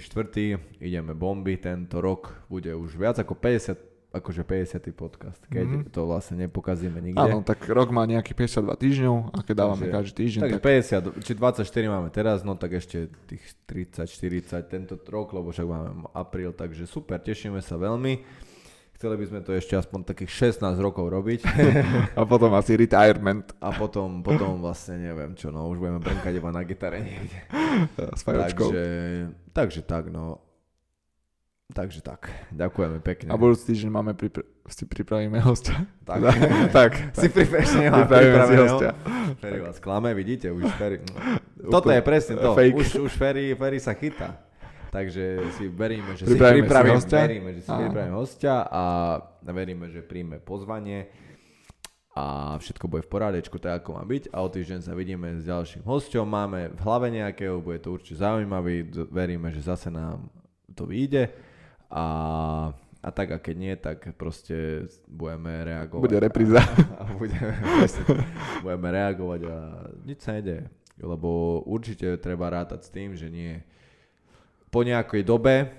Ideme bomby, tento rok bude už viac ako 50, akože 50. podcast, keď Mhm. to vlastne nepokazíme nikde. Áno, tak rok má nejakých 52 týždňov a keď dávame Takže- každý týždeň, Takže tak 50, či 24 máme teraz, no tak ešte tých 30, 40 tento rok, lebo však máme apríl, takže super, tešíme sa veľmi. Chceli by sme to ešte aspoň takých 16 rokov robiť a potom asi retirement a potom, potom vlastne neviem čo, no už budeme brnkať iba na gitare niekde. s fajočkou. Takže, takže tak, no. Takže tak, ďakujeme pekne. A budúci týždeň máme pripr- si pripravíme hostia. tak, tak, si pripravený, nemám pripravíme si hostia. Ferry vás klame, vidíte, už Ferry... Toto je presne to, Fake. už, už Ferry, Ferry sa chytá. Takže si veríme, že Pripravíme si si pripravíme, hostia. veríme, že si pripravíme hostia a veríme, že príjme pozvanie a všetko bude v porádečku tak, ako má byť a o týždeň sa vidíme s ďalším hosťom. Máme v hlave nejakého, bude to určite zaujímavý, veríme, že zase nám to vyjde a, a tak a keď nie, tak proste budeme reagovať. Bude repríza. A, a budeme, presne, budeme reagovať a nič sa nedeje. Lebo určite treba rátať s tým, že nie po nejakej dobe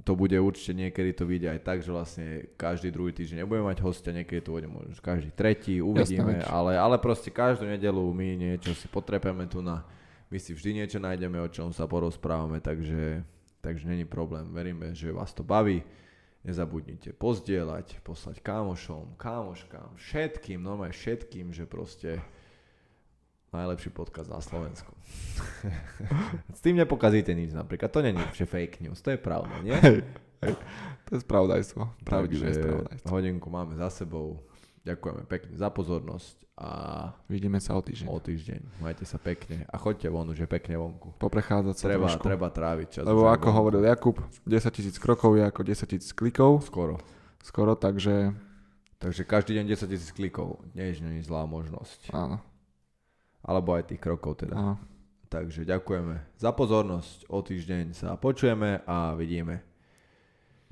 to bude určite niekedy to vyjde aj tak, že vlastne každý druhý týždeň nebudeme mať hostia, niekedy to bude možno každý tretí, uvidíme, veď. ale, ale proste každú nedelu my niečo si potrepeme tu na, my si vždy niečo nájdeme, o čom sa porozprávame, takže, takže není problém, veríme, že vás to baví. Nezabudnite pozdieľať, poslať kámošom, kámoškám, všetkým, normálne všetkým, že proste najlepší podcast na Slovensku. S tým nepokazíte nič napríklad. To není že fake news, to je pravda, nie? Hej, hej. To je spravodajstvo. Pravdivé spravodajstvo. hodinku máme za sebou. Ďakujeme pekne za pozornosť a Vidíme sa o týždeň. o týždeň. Majte sa pekne a choďte von, už je pekne vonku. Poprechádzať sa Treba, trošku. treba tráviť čas. Lebo ako vonku. hovoril Jakub, 10 tisíc krokov je ako 10 tisíc klikov. Skoro. Skoro, takže Takže každý deň 10 tisíc klikov. Nie je zlá možnosť. áno. Alebo aj tých krokov teda. áno. Takže ďakujeme za pozornosť. O týždeň sa počujeme a vidíme.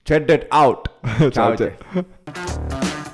Chat that out. Čaute. Čaute.